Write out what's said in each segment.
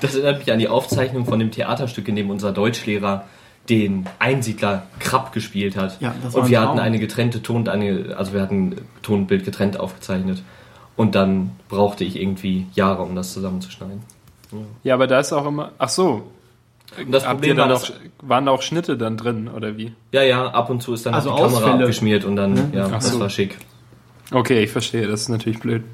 Das erinnert mich an die Aufzeichnung von dem Theaterstück, in dem unser Deutschlehrer den Einsiedler Krabb gespielt hat. Ja, das war und ein wir Traum. hatten eine getrennte Ton, eine, also wir hatten Tonbild getrennt aufgezeichnet. Und dann brauchte ich irgendwie Jahre, um das zusammenzuschneiden. Ja, aber da ist auch immer. Ach so. Und das Problem war, auch, waren da auch Schnitte dann drin, oder wie? ja, ja, ab und zu ist dann Also auch die Kamera Ausfälle. abgeschmiert und dann, ja, Ach das so. war schick. Okay, ich verstehe, das ist natürlich blöd.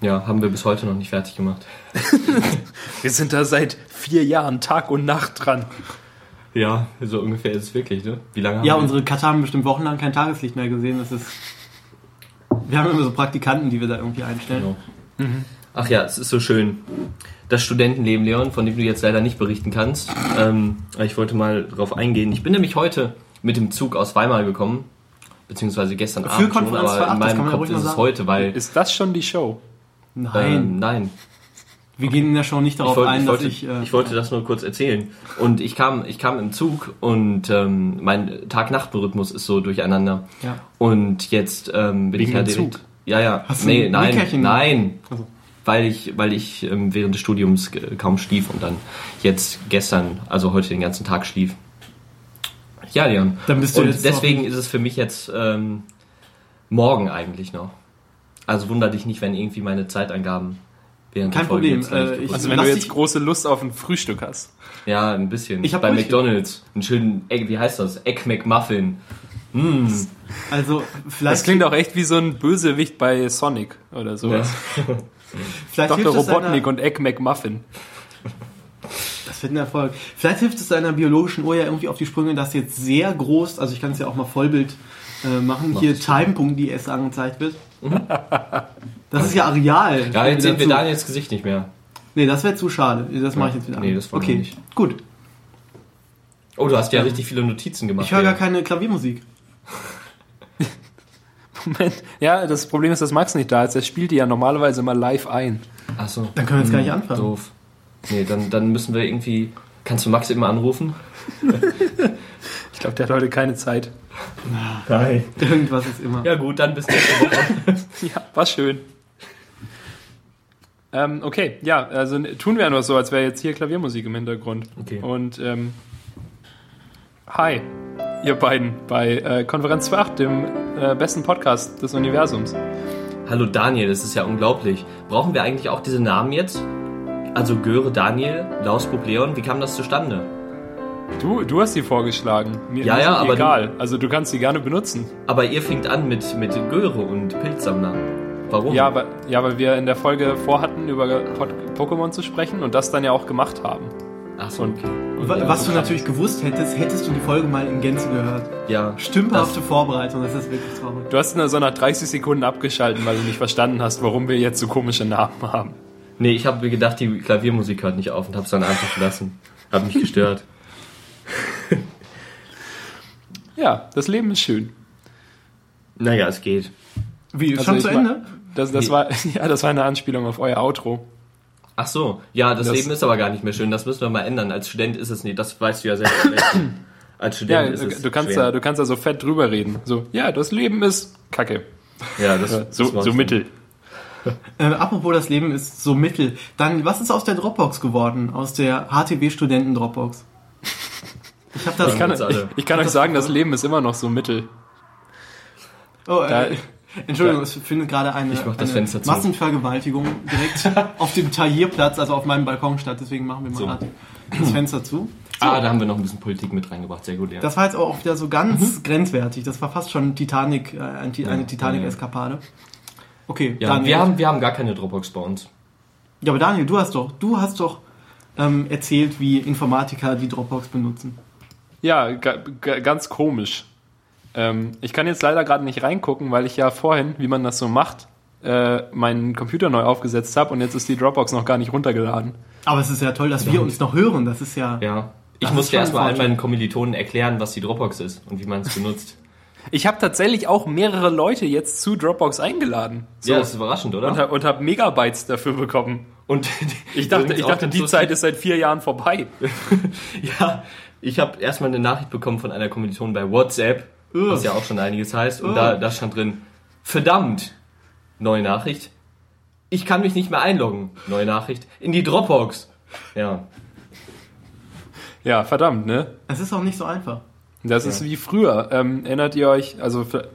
Ja, haben wir bis heute noch nicht fertig gemacht. Wir sind da seit vier Jahren Tag und Nacht dran. Ja, so ungefähr ist es wirklich, ne? Wie lange haben Ja, wir? unsere Kater haben bestimmt wochenlang kein Tageslicht mehr gesehen. Das ist. Wir haben immer so Praktikanten, die wir da irgendwie einstellen. Genau. Ach ja, es ist so schön. Das Studentenleben, Leon, von dem du jetzt leider nicht berichten kannst. Ähm, aber ich wollte mal drauf eingehen. Ich bin nämlich heute mit dem Zug aus Weimar gekommen. Beziehungsweise gestern Für Abend schon, Konferenz aber für acht, in das kann meinem Kopf ruhig ist es heute, weil... Ist das schon die Show? Nein, Ähm, nein. wir gehen in der Show nicht Ich darauf wollte, ein, ich, dass wollte, ich. Äh, ich wollte das nur kurz erzählen. Und ich kam, ich kam im Zug und ähm, mein Tag-Nacht-Rhythmus ist so durcheinander. Ja. Und jetzt ähm, bin Wegen ich ja dem direkt. Zug? Ja, ja. Hast nee, ein nein, Nickerchen? nein. Also. Weil ich, weil ich ähm, während des Studiums äh, kaum schlief und dann jetzt gestern, also heute den ganzen Tag schlief. Ja, Leon. Dann bist du und jetzt deswegen ist es für mich jetzt ähm, morgen eigentlich noch. Also wunder dich nicht, wenn irgendwie meine Zeitangaben während Kein der Folge Problem, jetzt äh, ich- Also sind. wenn du jetzt große Lust auf ein Frühstück hast. Ja, ein bisschen. Ich hab Bei. McDonalds. Einen schönen, Egg, wie heißt das? Egg McMuffin. Mm. also, Das vielleicht, klingt auch echt wie so ein Bösewicht bei Sonic oder Ja. sowas. vielleicht Dr. Robotnik und Egg McMuffin. Das wird ein Erfolg. Vielleicht hilft es deiner biologischen Uhr ja irgendwie auf die Sprünge, dass jetzt sehr groß, also ich kann es ja auch mal Vollbild äh, machen, hier es. Time.ds angezeigt wird. Das ist ja Areal. Ja, jetzt sehen wir. Daniels Gesicht nicht mehr. Nee, das wäre zu schade. Das mache ich jetzt wieder Nee, an. das wollen wir Okay, nicht. gut. Oh, du hast ja richtig viele Notizen gemacht. Ich höre gar keine Klaviermusik. Moment. Ja, das Problem ist, dass Max nicht da ist. Er spielt die ja normalerweise immer live ein. Ach so. Dann können wir jetzt gar nicht anfangen. Doof. Nee, dann, dann müssen wir irgendwie. Kannst du Max immer anrufen? Ich glaube, der hat heute keine Zeit. Nein. Irgendwas ist immer. Ja gut, dann bis nächste Woche. Ja, war schön. Ähm, okay, ja, also tun wir einfach so, als wäre jetzt hier Klaviermusik im Hintergrund. Okay. Und ähm, hi, ihr beiden bei äh, Konferenz für 8, dem äh, besten Podcast des Universums. Hallo Daniel, das ist ja unglaublich. Brauchen wir eigentlich auch diese Namen jetzt? Also Göre, Daniel, Lausbub, Leon, wie kam das zustande? Du, du hast sie vorgeschlagen. Mir Ja, ist ja, aber egal. Also du kannst sie gerne benutzen. Aber ihr fängt an mit, mit Göre und Pilzsammler. Warum? Ja, weil, ja, weil wir in der Folge vorhatten, über Pokémon zu sprechen und das dann ja auch gemacht haben. Ach so, okay. Wa- Was du natürlich gewusst hättest, hättest du die Folge mal in Gänze gehört. Ja. Stümperhafte Vorbereitung, das ist wirklich traurig. Du hast nur so nach 30 Sekunden abgeschalten, weil du nicht verstanden hast, warum wir jetzt so komische Namen haben. Nee, ich habe mir gedacht, die Klaviermusik hört nicht auf und hab's dann einfach gelassen. Hab mich gestört. Ja, das Leben ist schön. Naja, es geht. Wie, Also schon zu Ende? Das, das, war, ja, das war eine Anspielung auf euer Outro. Ach so, ja, das, Das- Leben ist aber gar nicht mehr schön. Das müssen wir mal ändern. Als Student ist es nicht. Das weißt du ja selbst. Als Ja, Student ist es du kannst, schwer. da, du kannst da so fett drüber reden. So, ja, das Leben ist kacke. Ja, das, Ja, das so, so mittel. Äh, apropos das Leben ist so mittel. Dann, was ist aus der Dropbox geworden? Aus der HTW-Studenten-Dropbox? Ich habe das. Ich kann, ich, alle. ich kann euch sagen, das Leben ist immer noch so mittel. oh, Da- äh, Entschuldigung, es findet gerade eine, Ich mach das eine Fenster zu. Massenvergewaltigung direkt auf dem Taillierplatz, also auf meinem Balkon statt. Deswegen machen wir mal So. gerade das Fenster zu. Ah, da haben wir noch ein bisschen Politik mit reingebracht. Sehr gut, ja. Das war jetzt auch wieder so Mhm. ganz grenzwertig. Das war fast schon Titanic, äh, eine Titanic-Eskapade. Okay, ja, Daniel. wir haben, wir haben gar keine Dropbox bei uns. ja, aber Daniel, du hast doch, du hast doch ähm, erzählt, wie Informatiker die Dropbox benutzen. Ja, ga, ga, ganz komisch. Ähm, ich kann jetzt leider gerade nicht reingucken, weil ich ja vorhin, wie man das so macht, äh, meinen Computer neu aufgesetzt habe und jetzt ist die Dropbox noch gar nicht runtergeladen. Aber es ist ja toll, dass wir uns noch hören. Das ist ja. Ja. Ich musste erstmal all meinen Kommilitonen erklären, was die Dropbox ist und wie man es benutzt. Ich habe tatsächlich auch mehrere Leute jetzt zu Dropbox eingeladen. So. Ja, das ist überraschend, oder? und habe und hab Megabytes dafür bekommen. Und Ich dachte, ich dachte die Zeit ist seit vier Jahren vorbei. Ja, ich habe erstmal eine Nachricht bekommen von einer Kommilitonin bei WhatsApp, was ja auch schon einiges heißt. Und da, da stand drin, verdammt, neue Nachricht. Ich kann mich nicht mehr einloggen. Neue Nachricht. In die Dropbox. Ja. Ja, verdammt, ne? Es ist auch nicht so einfach. Das ist wie früher. Ähm, erinnert ihr euch, also für,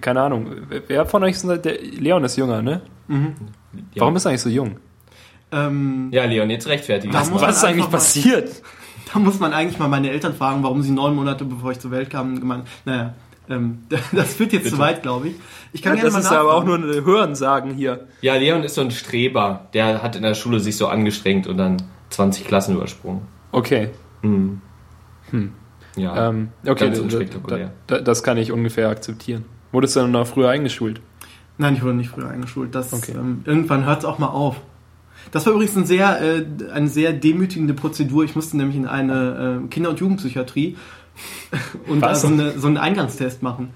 keine Ahnung, wer von euch ist der Leon ist jünger, ne? Warum ist er eigentlich so jung? Ähm, Ja, Leon, jetzt rechtfertigen. Mal. Was ist eigentlich passiert? Da muss man eigentlich mal meine Eltern fragen, warum sie neun Monate bevor ich zur Welt kam, gemeint, naja, ähm, das führt jetzt Bitte. zu weit, glaube ich. Ich kann Ja, gerne das mal ist aber auch nur ein Hörensagen hier. Ja, Leon ist so ein Streber. Der hat in der Schule sich so angestrengt und dann 20 Klassen übersprungen. Okay. Hm. Ja. Ähm, okay, da, da, das kann ich ungefähr akzeptieren. Wurdest du dann noch früher eingeschult? Nein, ich wurde nicht früher eingeschult. Das, Okay. ähm, irgendwann hört es auch mal auf. Das war übrigens ein sehr, äh, eine sehr demütigende Prozedur. Ich musste nämlich in eine äh, Kinder- und Jugendpsychiatrie und da so, eine, so einen Eingangstest machen.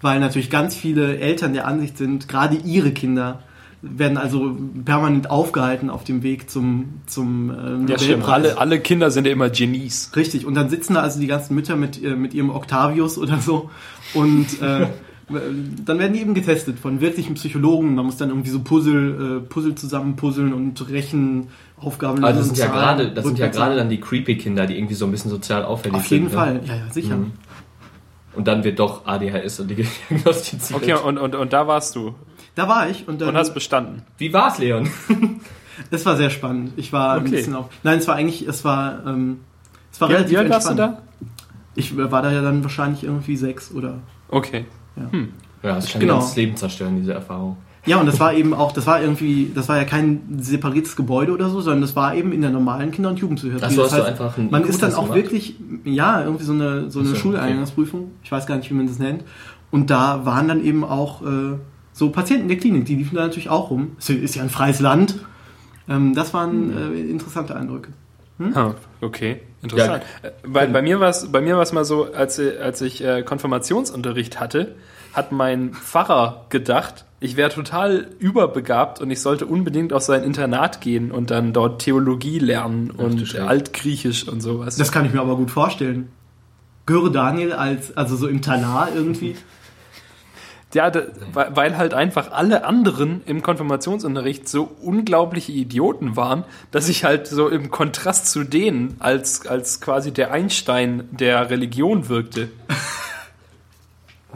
Weil natürlich ganz viele Eltern der Ansicht sind, gerade ihre Kinder werden also permanent aufgehalten auf dem Weg zum, zum äh, Ja, stimmt. Nobelpreis. Alle, alle Kinder sind ja immer Genies. Richtig, und dann sitzen da also die ganzen Mütter mit, äh, mit ihrem Octavius oder so und äh, dann werden die eben getestet von wirklichen Psychologen. Man muss dann irgendwie so Puzzle, äh, Puzzle zusammenpuzzeln und Rechenaufgaben Aber das lösen, sind ja gerade, das sind ja gerade dann die creepy Kinder, die irgendwie so ein bisschen sozial auffällig Auf jeden sind. ne? Fall, ja, ja, sicher. Mhm. Und dann wird doch ADHS und die diagnostiziert. Okay, und, und, und da warst du Da war ich und dann. und hast bestanden. Wie war's, Leon? es war sehr spannend. Ich war ein Okay. bisschen auf. Nein, es war eigentlich, es war, ähm, es war Wie, relativ wie alt warst du entspannt. da? Ich war da ja dann wahrscheinlich irgendwie sechs oder Okay. Ja, das kann Genau. genau. das Leben zerstören, diese Erfahrung. Ja, und das war eben auch, das war irgendwie, das war ja kein separiertes Gebäude oder so, sondern das war eben in der normalen Kinder- und Jugendpsychiatrie. So, das hast du einfach einen man ist dann auch gemacht? wirklich, ja, irgendwie so eine, so eine so, Schuleingangsprüfung. Ich weiß gar nicht, wie man das nennt. Und da waren dann eben auch äh, so Patienten der Klinik, die liefen da natürlich auch rum. Es ist ja ein freies Land. Ähm, das waren Hm. äh, interessante Eindrücke. Ah, okay, interessant. Äh, bei, bei mir war es bei mir war's mal so, als, äh, als ich äh, Konfirmationsunterricht hatte, hat mein Pfarrer gedacht, ich wäre total überbegabt und ich sollte unbedingt auf sein Internat gehen und dann dort Theologie lernen und. Altgriechisch und sowas. Das kann ich mir aber gut vorstellen. Göre Daniel als, also so im Talar irgendwie. Ja, weil halt einfach alle anderen im Konfirmationsunterricht so unglaubliche Idioten waren, dass ich halt so im Kontrast zu denen als, als quasi der Einstein der Religion wirkte.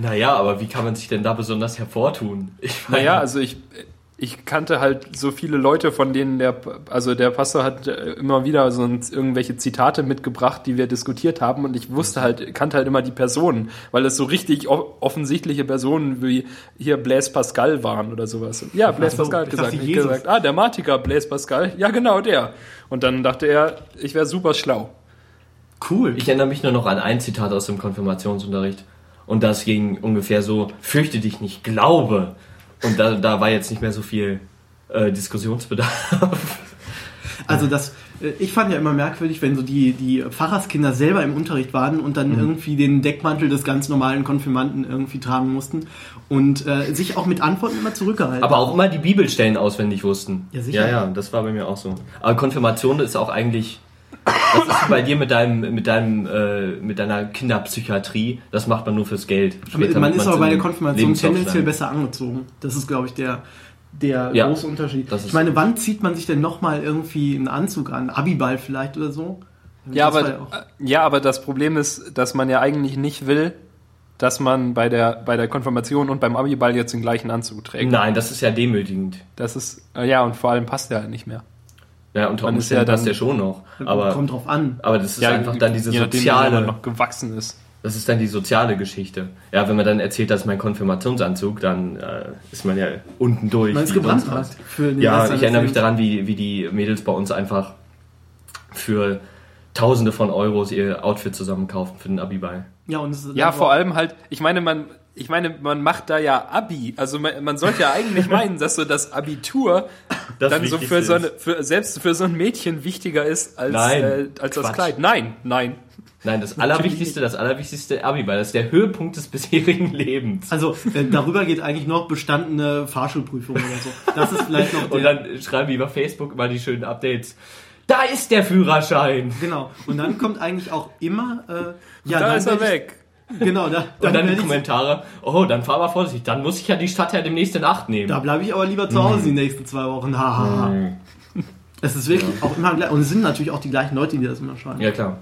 Naja, aber wie kann man sich denn da besonders hervortun? Ich meine, Naja, also ich, ich kannte halt so viele Leute, von denen der, also der Pastor hat äh, immer wieder so ein, irgendwelche Zitate mitgebracht, die wir diskutiert haben und ich wusste halt, kannte halt immer die Personen, weil es so richtig offensichtliche Personen wie hier Blaise Pascal waren oder sowas. Ja, Blaise Pascal hat gesagt. Ich gesagt, ah, der Matiker Blaise Pascal, ja genau der. Und dann dachte er, ich wäre super schlau. Cool. Ich erinnere mich nur noch an ein Zitat aus dem Konfirmationsunterricht. Und das ging ungefähr so, fürchte dich nicht, glaube. Und da, da war jetzt nicht mehr so viel äh, Diskussionsbedarf. Also das, äh, ich fand ja immer merkwürdig, wenn so die, die Pfarrerskinder selber im Unterricht waren und Mhm. dann irgendwie den Deckmantel des ganz normalen Konfirmanden irgendwie tragen mussten und äh, sich auch mit Antworten immer zurückgehalten. Aber auch immer die Bibelstellen auswendig wussten. Ja, sicher. Ja, ja, das war bei mir auch so. Aber Konfirmation ist auch eigentlich, das ist bei dir mit deinem, mit deinem, äh, mit deiner Kinderpsychiatrie. Das macht man nur fürs Geld. Aber Später man ist aber bei der Konfirmation tendenziell besser angezogen. Das ist, glaube ich, der, der Ja, große Unterschied. Ich meine, wann zieht man sich denn nochmal irgendwie einen Anzug an? Abiball vielleicht oder so? Ja, Das aber, äh, ja, aber das Problem ist, dass man ja eigentlich nicht will, dass man bei der, bei der Konfirmation und beim Abiball jetzt den gleichen Anzug trägt. Nein, das ist ja demütigend. Das ist, äh, ja, und vor allem passt der halt nicht mehr. Ja, unter Man ist Umständen ja passt dann- ja schon noch. Aber, Kommt drauf an. aber das ist einfach dann diese je nachdem, soziale, noch gewachsen ist. das ist dann die soziale Geschichte. Ja, wenn man dann erzählt, das ist mein Konfirmationsanzug, dann äh, ist man ja unten durch. Man ist gebrannt für den Ja, ich erinnere mich daran, wie, wie die Mädels bei uns einfach für Tausende von Euros ihr Outfit zusammenkaufen für den Abiball. Ja, und es ist Ja, vor allem halt, ich meine, man, ich meine, man macht da ja Abi. Also man, man sollte ja eigentlich meinen, dass so das Abitur Das dann so für so eine, für, selbst für so ein Mädchen wichtiger ist als, Nein, äh, als das. Kleid. Nein, nein. Nein, das Allerwichtigste, das Allerwichtigste Abiball, das ist der Höhepunkt des bisherigen Lebens. Also äh, darüber geht eigentlich noch bestandene Fahrschulprüfung oder so. Das ist vielleicht noch Und der, dann schreiben die über Facebook immer die schönen Updates. Da ist der Führerschein! genau. Und dann kommt eigentlich auch immer äh, ja, da dann ist er weg. Genau, da, Und dann werd die Kommentare, oh, dann fahr aber vorsichtig, dann muss ich ja die Stadt ja demnächst in Acht nehmen. Da bleibe ich aber lieber zu Hause die nächsten zwei Wochen. Haha. Es ist wirklich auch immer gleich. Und es sind natürlich auch die gleichen Leute, die das immer schreiben. Ja, klar.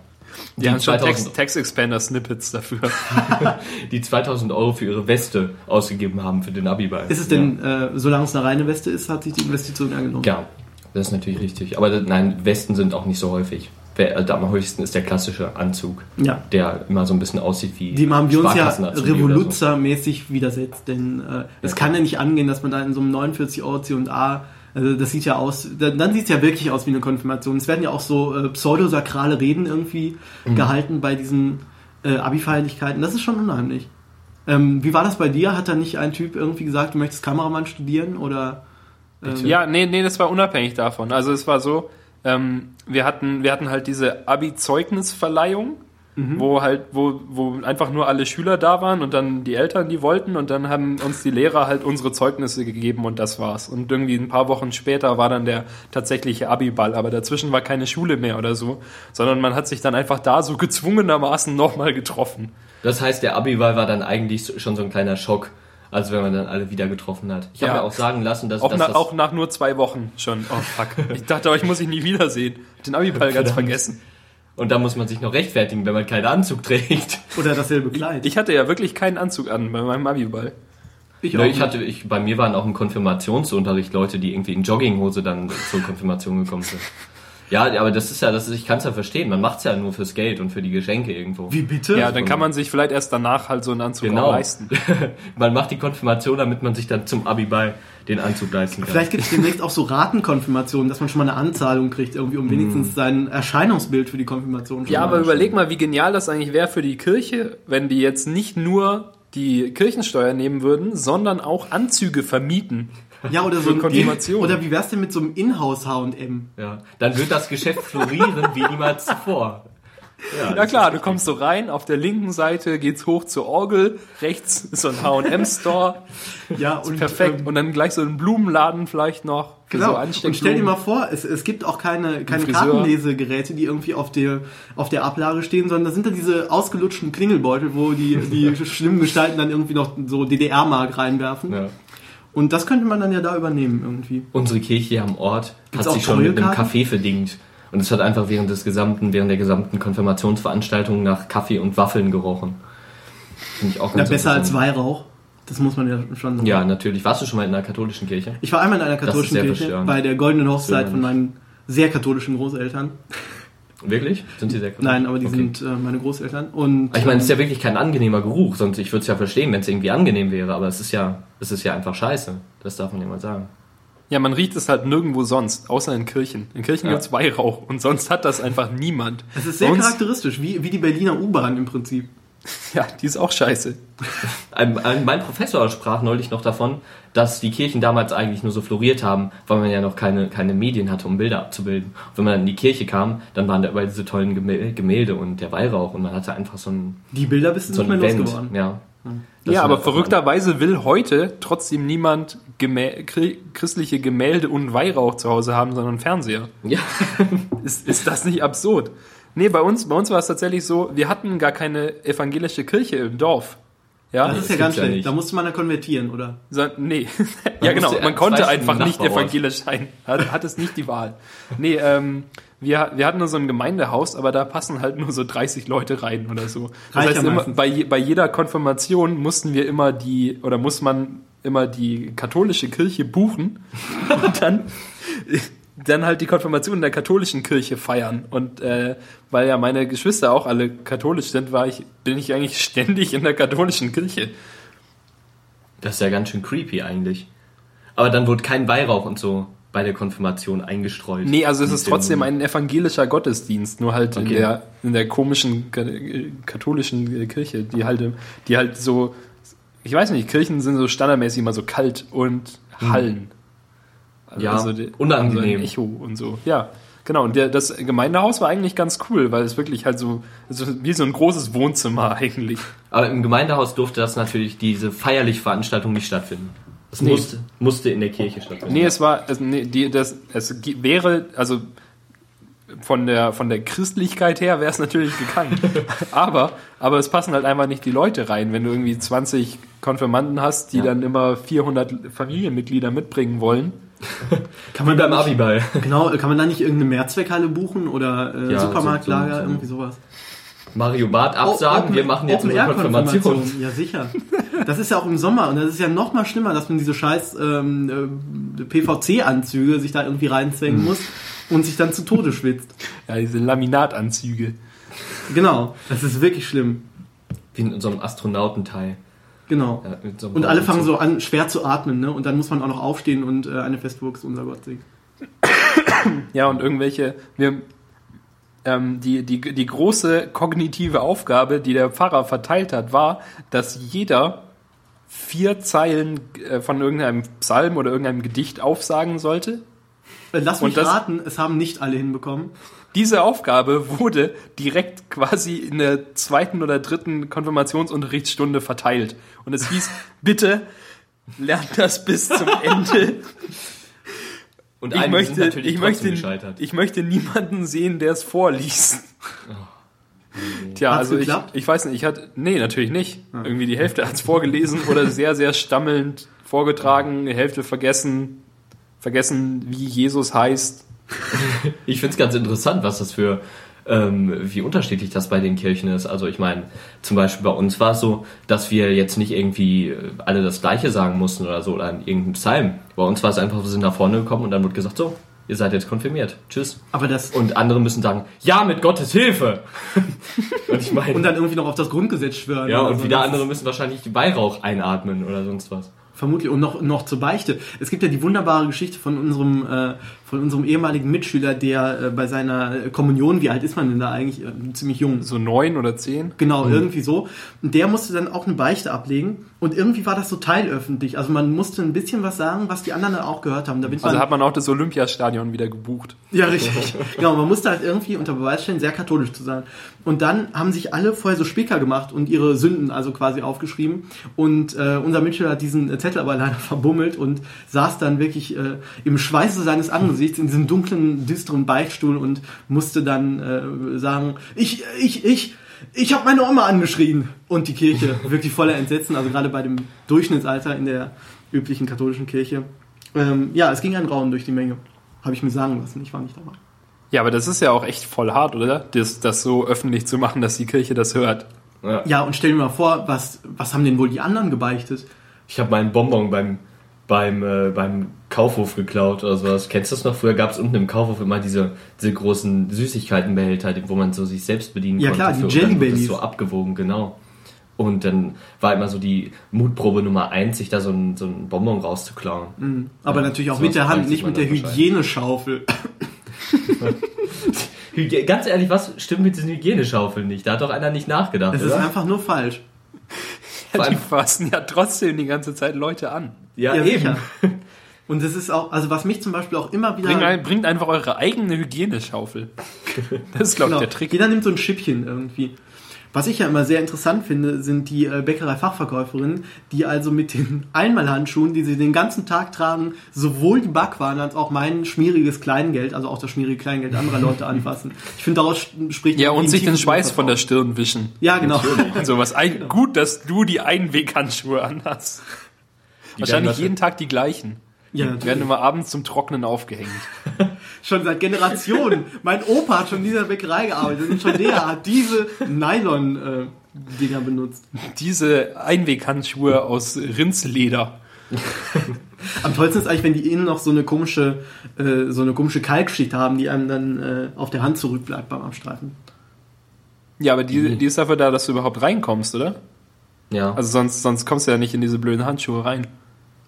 Die, haben schon 2000 Text, Text Expander Snippets dafür. die 2000 Euro für ihre Weste ausgegeben haben für den Abiball. Ist es denn, äh, solange es eine reine Weste ist, hat sich die Investition angenommen? Ja, das ist natürlich richtig. Aber nein, Westen sind auch nicht so häufig. Also am häufigsten ist der klassische Anzug, Ja. der immer so ein bisschen aussieht wie Dem haben wir uns ja oder so. Revoluzzer-mäßig widersetzt, denn äh, es kann ja nicht angehen, dass man da in so einem 49 Euro C&A, also das sieht ja aus, dann, dann sieht es ja wirklich aus wie eine Konfirmation. Es werden ja auch so äh, pseudosakrale Reden irgendwie Mhm. gehalten bei diesen äh, Abi-Feierlichkeiten. Das ist schon unheimlich. Ähm, wie war das bei dir? Hat da nicht ein Typ irgendwie gesagt, du möchtest Kameramann studieren oder? Ähm, Ja, nee, nee, das war unabhängig davon. Also es war so, ähm, wir hatten, wir hatten halt diese Abi-Zeugnisverleihung, wo halt, wo, wo einfach nur alle Schüler da waren und dann die Eltern, die wollten und dann haben uns die Lehrer halt unsere Zeugnisse gegeben und das war's. Und irgendwie ein paar Wochen später war dann der tatsächliche Abi-Ball, aber dazwischen war keine Schule mehr oder so, sondern man hat sich dann einfach da so gezwungenermaßen nochmal getroffen. Das heißt, der Abiball war dann eigentlich schon so ein kleiner Schock, als wenn man dann alle wieder getroffen hat. Ich habe Ja. auch sagen lassen, dass, Auch, dass nach, das auch nach nur zwei Wochen schon. Oh fuck. Ich dachte, euch muss ich nie wiedersehen. Den Abi-Ball ganz vergessen. und da muss man sich noch rechtfertigen, wenn man keinen Anzug trägt. Oder dasselbe Kleid. Ich hatte ja wirklich keinen Anzug an bei meinem Abi-Ball. Ich Nö, ich hatte, ich, bei mir waren auch im Konfirmationsunterricht Leute, die irgendwie in Jogginghose dann zur Konfirmation gekommen sind. Ja, aber das ist ja, das ist, ich kann es ja verstehen. Man macht's ja nur fürs Geld und für die Geschenke irgendwo. Wie bitte? Ja, dann kann man sich vielleicht erst danach halt so einen Anzug Genau. leisten. man macht die Konfirmation, damit man sich dann zum Abiball den Anzug leisten kann. Vielleicht gibt es demnächst auch so Ratenkonfirmationen, dass man schon mal eine Anzahlung kriegt, irgendwie, um wenigstens sein Erscheinungsbild für die Konfirmation schon Ja, aber überleg mal, wie genial das eigentlich wäre für die Kirche, wenn die jetzt nicht nur die Kirchensteuer nehmen würden, sondern auch Anzüge vermieten. Ja, oder so Konfirmation. Oder wie wär's denn mit so einem Inhouse H&M? Ja, dann wird das Geschäft florieren wie niemals zuvor. Ja das klar, du kommst so rein, auf der linken Seite geht's hoch zur Orgel, rechts ist so ein H&M-Store, Ja, und perfekt. ähm, Und dann gleich so ein Blumenladen vielleicht noch für Genau. so und stell dir mal vor, es, es gibt auch keine, keine. Kartenlesegeräte, die irgendwie auf der, auf der Ablage stehen, sondern da sind da diese ausgelutschten Klingelbeutel, wo die, die schlimmen Gestalten dann irgendwie noch so DDR-Mark reinwerfen. Ja. Und das könnte man dann ja da übernehmen irgendwie. Unsere Kirche hier am Ort Gibt's hat sich schon mit einem? Kaffee verdient. Und es hat einfach während des gesamten, während der gesamten Konfirmationsveranstaltung nach Kaffee und Waffeln gerochen. Finde ich auch Ja, ganz besser als. Weihrauch. Das muss man ja schon sagen. Ja, natürlich. Warst du schon mal in einer katholischen Kirche? Ich war einmal in einer katholischen Kirche verstörend. bei der goldenen Hochzeit von meinen sehr katholischen Großeltern. Wirklich? Sind die sehr katholisch? Nein, aber die Okay. sind äh, meine Großeltern. Und Aber Ich meine, es ist ja wirklich kein angenehmer Geruch, sonst ich würde es ja verstehen, wenn es irgendwie angenehm wäre, aber es ist ja, es ist ja einfach scheiße. Das darf man ja mal sagen. Ja, man riecht es halt nirgendwo sonst, außer in Kirchen. In Kirchen Ja. gibt's Weihrauch und sonst hat das einfach niemand. es ist sehr Bei charakteristisch, wie, wie die Berliner U-Bahn im Prinzip. Ja, die ist auch scheiße. Ein, ein, mein Professor sprach neulich noch davon, dass die Kirchen damals eigentlich nur so floriert haben, weil man ja noch keine, keine Medien hatte, um Bilder abzubilden. Und wenn man dann in die Kirche kam, dann waren da überall diese tollen Gemä- Gemälde und der Weihrauch und man hatte einfach so ein, Die Bilder bist du so nicht ein mehr Event. losgeworden. Ja, Das ja, aber verrückterweise will heute trotzdem niemand Gemä chri- christliche Gemälde und Weihrauch zu Hause haben, sondern Fernseher. Ja, Ist, ist das nicht absurd? Nee, bei uns, bei uns war es tatsächlich so, wir hatten gar keine evangelische Kirche im Dorf. Ja, Das ist ja ganz schlecht. Da musste man ja konvertieren, oder? So, nee. ja, genau. Man konnte einfach nicht evangelisch sein. Hat, hat es nicht die Wahl. Nee, ähm, wir, wir hatten nur so ein Gemeindehaus, aber da passen halt nur so 30 Leute rein oder so. Das Reicht heißt, immer, bei, bei jeder Konfirmation mussten wir immer die, oder muss man immer die katholische Kirche buchen und dann, dann halt die Konfirmation in der katholischen Kirche feiern. Und äh, weil ja meine Geschwister auch alle katholisch sind, war ich, bin ich eigentlich ständig in der katholischen Kirche. das ist ja ganz schön creepy eigentlich. Aber dann wurde kein Weihrauch und so bei der Konfirmation eingestreut. Nee, also es ist trotzdem dem- ein evangelischer Gottesdienst, nur halt in Okay. der in der komischen äh, katholischen äh, Kirche, die halt die halt so ich weiß nicht, Kirchen sind so standardmäßig immer so kalt und hallen. Hm. Ja, die- unangenehm. Also Echo und so. Ja, genau. Und der, das Gemeindehaus war eigentlich ganz cool, weil es wirklich halt so, so wie so ein großes Wohnzimmer eigentlich. Aber im Gemeindehaus durfte das natürlich, diese feierliche Veranstaltung nicht stattfinden. Es Nee. musste, musste in der Kirche stattfinden. Nee, es war, es, nee, die, das, es wäre, also von der, von der Christlichkeit her wäre es natürlich gegangen. aber, aber es passen halt einfach nicht die Leute rein. Wenn du irgendwie 20 Konfirmanden hast, die Ja. dann immer 400 Familienmitglieder mitbringen wollen, Kann man Beim nicht, Abiball. genau, kann man da nicht irgendeine Mehrzweckhalle buchen oder äh, Ja, Supermarktlager, so- so- so- irgendwie sowas? Mario Bart absagen, Open- wir machen jetzt unsere Open-Air-Konfirmation. Konfirmation. Ja, sicher. Das ist ja auch im Sommer und das ist ja noch mal schlimmer, dass man diese scheiß ähm, äh, PVC-Anzüge sich da irgendwie reinzwängen muss und sich dann zu Tode schwitzt. Ja, diese Laminatanzüge. Genau, das ist wirklich schlimm. Wie in unserem Astronautenteil. Genau. Ja, mit so Und alle fangen so an, schwer zu atmen, ne? Und dann muss man auch noch aufstehen und äh, eine Festburg ist unser Gott singen. Ja, und irgendwelche, wir, ähm, die, die, die große kognitive Aufgabe, die der Pfarrer verteilt hat, war, dass jeder vier Zeilen äh, von irgendeinem Psalm oder irgendeinem Gedicht aufsagen sollte. Lass mich raten, es haben nicht alle hinbekommen. Diese Aufgabe wurde direkt quasi in der zweiten oder dritten Konfirmationsunterrichtsstunde verteilt. Und es hieß, bitte lernt das bis zum Ende. Und Ich möchte, natürlich ich, möchte, gescheitert. ich möchte niemanden sehen, der es vorliest. Tja, Hat's also ich, ich weiß nicht, ich hatte, nee, natürlich nicht. Irgendwie die Hälfte hat es vorgelesen oder sehr, sehr stammelnd vorgetragen, die Hälfte vergessen, vergessen, wie Jesus heißt. Ich finde es ganz interessant, was das für, ähm, wie unterschiedlich das bei den Kirchen ist. Also ich meine, zum Beispiel bei uns war es so, dass wir jetzt nicht irgendwie äh, alle das Gleiche sagen mussten oder so, oder in irgendeinem Psalm. Bei uns war es einfach, wir sind nach vorne gekommen und dann wird gesagt, so, ihr seid jetzt konfirmiert. Tschüss. Aber das Und andere müssen sagen, ja, mit Gottes Hilfe. und ich meine, und dann irgendwie noch auf das Grundgesetz schwören. ja, und so. wieder andere müssen wahrscheinlich Weihrauch einatmen oder sonst was. Vermutlich und noch noch zur Beichte. Es gibt ja die wunderbare Geschichte von unserem äh, von unserem ehemaligen Mitschüler, der äh, bei seiner Kommunion, wie alt ist man denn da eigentlich? Äh, ziemlich jung. So neun oder zehn. Genau, irgendwie so. Und der musste dann auch eine Beichte ablegen. Und irgendwie war das so teilöffentlich. Also man musste ein bisschen was sagen, was die anderen dann auch gehört haben. Damit Also man, hat man auch das Olympiastadion wieder gebucht. ja, richtig. genau, man musste halt irgendwie unter Beweis stellen, sehr katholisch zu sein. Und dann haben sich alle vorher so Spicker gemacht und ihre Sünden also quasi aufgeschrieben. Und äh, unser Mitschüler hat diesen Zettel aber leider verbummelt und saß dann wirklich äh, im Schweiße seines Angesichts in diesem dunklen, düsteren Beichtstuhl und musste dann äh, sagen, ich, ich, ich, ich habe meine Oma angeschrien. Und die Kirche wirklich voller Entsetzen, also gerade bei dem Durchschnittsalter in der üblichen katholischen Kirche. Ähm, ja, es ging ein Raum durch die Menge. Habe ich mir sagen lassen, ich war nicht dabei. Ja, aber das ist ja auch echt voll hart, oder? Das, das so öffentlich zu machen, dass die Kirche das hört. Ja. Ja, und stell dir mal vor, was, was haben denn wohl die anderen gebeichtet? Ich habe meinen Bonbon beim, beim, äh, beim Kaufhof geklaut oder sowas. Kennst du das noch? Früher gab es unten im Kaufhof immer diese, diese großen Süßigkeitenbehälter, wo man so sich selbst bedienen Ja, konnte. klar, die Jelly Bellies. so abgewogen, genau. Und dann war immer so die Mutprobe Nummer eins, sich da so einen, so einen Bonbon rauszuklauen. Aber Ja, natürlich auch mit der Hand, nicht mit der. Hygieneschaufel. Hygie Ganz ehrlich, was stimmt mit diesen Hygieneschaufeln nicht? Da hat doch einer nicht nachgedacht, Das ist einfach nur falsch. Vor die fassen ja trotzdem die ganze Zeit Leute an. ja, Ja, eben. Und das ist auch, also was mich zum Beispiel auch immer wieder. Bringt, ein, bringt einfach eure eigene Hygieneschaufel. Das ist, glaube ich, Genau. der Trick. Jeder nimmt so ein Schippchen irgendwie. Was ich ja immer sehr interessant finde, sind die äh, Bäckerei-Fachverkäuferinnen, die also mit den Einmalhandschuhen, die sie den ganzen Tag tragen, sowohl die Backwaren als auch mein schmieriges Kleingeld, also auch das schmierige Kleingeld anderer Leute anfassen. Ich finde, daraus spricht... Ja, und sich den Schweiß von der. Stirn wischen. Ja, genau. So was ein, gut, dass du die Einweghandschuhe anhast. Wahrscheinlich jeden Tag die gleichen. Ja, Die werden immer abends zum Trocknen aufgehängt. Schon seit Generationen. mein Opa hat schon in dieser Bäckerei gearbeitet und schon der hat diese Nylon-Dinger benutzt. Diese Einweghandschuhe aus Rindsleder. Am tollsten ist eigentlich, wenn die innen noch so eine komische, äh, so eine komische Kalkschicht haben, die einem dann äh, auf der Hand zurückbleibt beim Abstreifen. Ja, aber die, die ist dafür da, dass du überhaupt reinkommst, oder? Ja. Also sonst, sonst kommst du ja nicht in diese blöden Handschuhe rein.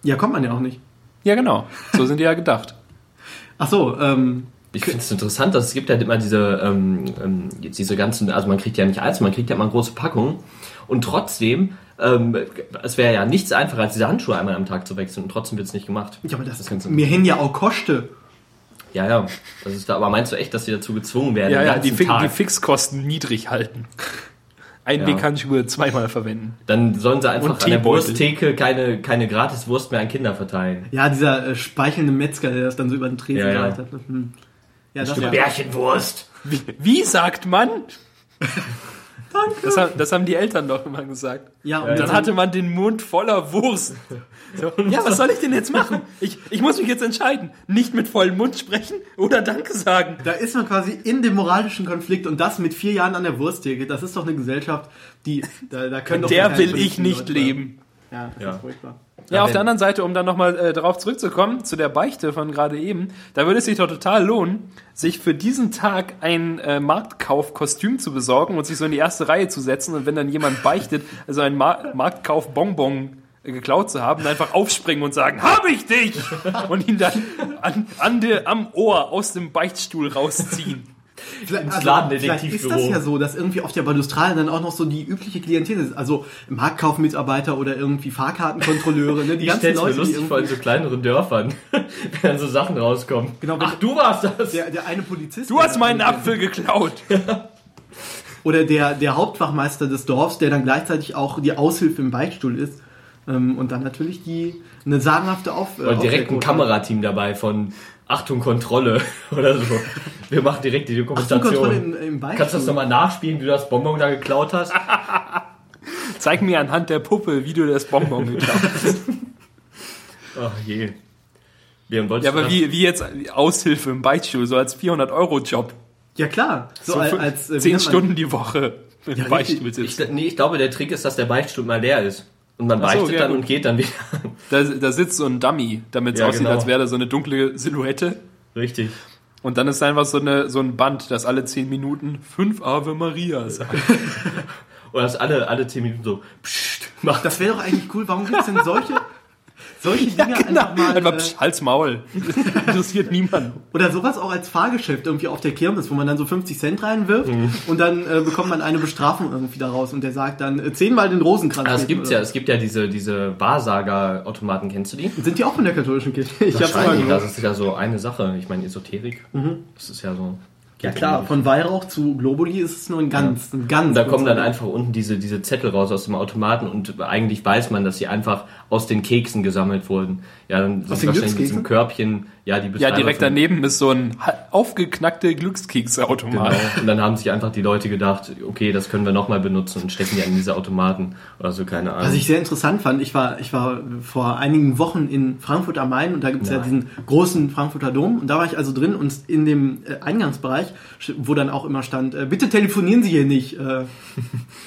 Ja, kommt man ja auch nicht. Ja, genau. So sind die ja gedacht. Ach so, ähm, Ich finde es interessant, dass es gibt halt immer diese, ähm, ähm, diese ganzen, also man kriegt ja nicht alles, man kriegt ja immer große Packungen und trotzdem, ähm, es wäre ja nichts einfacher, als diese Handschuhe einmal am Tag zu wechseln und trotzdem wird es nicht gemacht. ja, aber das, ist ganz mir hängen ja auch Koste. Ja, ja, das ist da, aber meinst du echt, dass sie dazu gezwungen werden, Ja, ja, die, Fi Tag? die Fixkosten niedrig halten. Einweghandschuhe zweimal verwenden. Dann sollen sie einfach Und an der. Wursttheke keine, keine Gratiswurst mehr an Kinder verteilen. Ja, dieser äh, speichelnde Metzger, der das dann so über den Tresen Ja, ja. gehalten hat. ne? Hm. Ja, das war, Bärchenwurst. Wie, wie sagt man? Danke. Das, haben- das haben die Eltern doch immer gesagt. Ja, und dann hatte man den Mund voller Wurst. So, ja, was soll ich denn jetzt machen? Ich, ich muss mich jetzt entscheiden. Nicht mit vollem Mund sprechen oder Danke sagen. Da ist man quasi in dem moralischen Konflikt und das mit vier Jahren an der Wursttheke. Das ist doch eine Gesellschaft, die da, da können doch Der will ich nicht leben. Ja, das Ja. ist furchtbar. Ja, auf der anderen Seite, um dann nochmal äh, darauf zurückzukommen, zu der Beichte von gerade eben, da würde es sich doch total lohnen, sich für diesen Tag ein äh, Marktkauf-Kostüm zu besorgen und sich so in die erste Reihe zu setzen und wenn dann jemand beichtet, also ein Mar Marktkauf-Bonbon äh, geklaut zu haben, einfach aufspringen und sagen, hab ich dich! Und ihn dann an, an der, am Ohr aus dem Beichtstuhl rausziehen. Ins also, Ladendetektivbüro. vielleicht ist das ja so, dass irgendwie auf der Balustrade dann auch noch so die übliche Klientel ist. Also Marktkaufmitarbeiter oder irgendwie Fahrkartenkontrolleure, ne? Die Ich ganzen mir Leute, die lustig vor in so kleineren Dörfern, wenn dann so Sachen rauskommen. Genau, Ach, du warst das! der, der eine Polizist. Du hast meinen Apfel geklaut. Oder der, der Hauptwachmeister des Dorfs, der dann gleichzeitig auch die Aushilfe im Beichtstuhl ist. Ähm, und dann natürlich die eine sagenhafte Auf. Oder direkt ein Aufklärquote. Kamerateam dabei von Achtung, Kontrolle oder so. Wir machen direkt die Dokumentation. Kontrolle im, im. Kannst du das nochmal nachspielen, wie du das Bonbon da geklaut hast? Zeig mir anhand der Puppe, wie du das Bonbon geklaut hast. Ach je. Ja, aber wie, wie jetzt Aushilfe im Beichtstuhl, so als 400-Euro-Job. Ja klar. So, So als, als äh, nennt man- Stunden die Woche im Ja, Beichtstuhl Ich, sitzen. nee, ich glaube, der Trick ist, dass der Beichtstuhl mal leer ist. Und man Ach so, ja, dann gut. und geht dann wieder. Da, da sitzt so ein Dummy, damit es Ja, aussieht, genau. als wäre da so eine dunkle Silhouette. Richtig. Und dann ist einfach so, eine, so ein Band, das alle zehn Minuten fünf Ave Maria sagt. Oder dass alle, alle zehn Minuten so pssst macht. Das wäre doch eigentlich cool. Warum gibt es denn solche, solche Dinge einfach mal... Einfach äh, psch, Hals Maul. Interessiert niemanden. Oder sowas auch als Fahrgeschäft irgendwie auf der Kirmes, wo man dann so 50 Cent reinwirft Mhm. und dann äh, bekommt man eine Bestrafung irgendwie daraus und der sagt dann äh, zehnmal den Rosenkranz. Ah, es gibt's ja, es gibt ja diese, diese Wahrsager-Automaten, kennst du die? Sind die auch von der katholischen Kirche? Ich hab's mal das ist ja so eine Sache. Ich meine, Esoterik, das ist ja so. Ja klar, von Weihrauch zu Globuli ist es nur ein ganz, ein ganz. Und da kommen dann einfach unten diese, diese Zettel raus aus dem Automaten und eigentlich weiß man, dass sie einfach aus den Keksen gesammelt wurden. Ja, dann sind Aus den wahrscheinlich mit diesem Körbchen, ja, die Ja, direkt von- daneben ist so ein ha- aufgeknackte Genau. Glückskeks-Automat. Und dann haben sich einfach die Leute gedacht, okay, das können wir nochmal benutzen und stecken die an diese Automaten oder so, keine Ahnung. Was ich sehr interessant fand, ich war, ich war vor einigen Wochen in Frankfurt am Main und da gibt's ja Nein. diesen großen Frankfurter Dom und da war ich also drin und in dem äh, Eingangsbereich, wo dann auch immer stand, äh, bitte telefonieren Sie hier nicht, äh,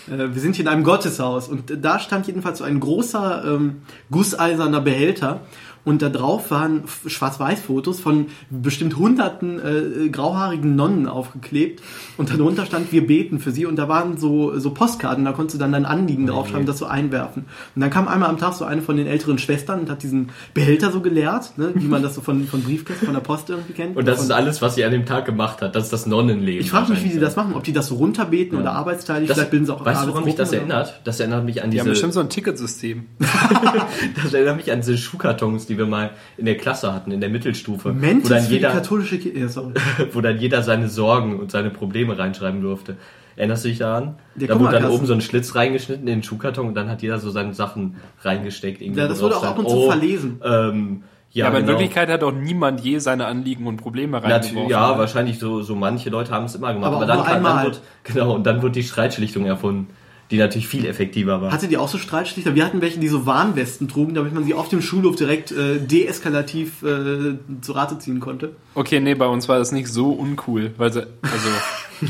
wir sind hier in einem Gotteshaus und da stand jedenfalls so ein großer ähm, gusseiserner Behälter und da drauf waren Schwarz-Weiß-Fotos von bestimmt hunderten äh, grauhaarigen Nonnen aufgeklebt und darunter stand, wir beten für sie und da waren so, so Postkarten, da konntest du dann dein Anliegen draufschreiben, das so einwerfen. Und dann kam einmal am Tag so eine von den älteren Schwestern und hat diesen Behälter so geleert, ne, wie man das so von, von Briefkästen, von der Post irgendwie kennt. und das von, ist alles, was sie an dem Tag gemacht hat. Das ist das Nonnenleben. ich frage mich, wie die das machen, ob die das so runterbeten oder arbeitsteilig, Das, vielleicht bilden sie auch weißt du, woran mich das erinnert? Das erinnert mich an Die haben diese, bestimmt so ein Ticketsystem. das erinnert mich an diese Schuhkartons, die wir mal in der Klasse hatten, in der Mittelstufe. Mentis wo dann für die jeder, katholische Kirche. Ja, sorry. wo dann jeder seine Sorgen und seine Probleme reinschreiben durfte. Erinnerst du dich daran? Der da wurde dann oben so ein Schlitz reingeschnitten in den Schuhkarton und dann hat jeder so seine Sachen reingesteckt. irgendwie, Ja, das wurde auch ab und zu oh, verlesen. Ähm, ja, Ja, aber in genau. Wirklichkeit hat auch niemand je seine Anliegen und Probleme reingeworfen. ja, wahrscheinlich so, so manche Leute haben es immer gemacht. Aber Aber, dann, einmal. dann wird, genau, und dann wird die Streitschlichtung erfunden, die natürlich viel effektiver war. Hattet ihr auch so Streitschlichter? Wir hatten welche, die so Warnwesten trugen, damit man sie auf dem Schulhof direkt äh, deeskalativ äh, zu Rate ziehen konnte. Okay, nee, bei uns war das nicht so uncool, weil sie, also,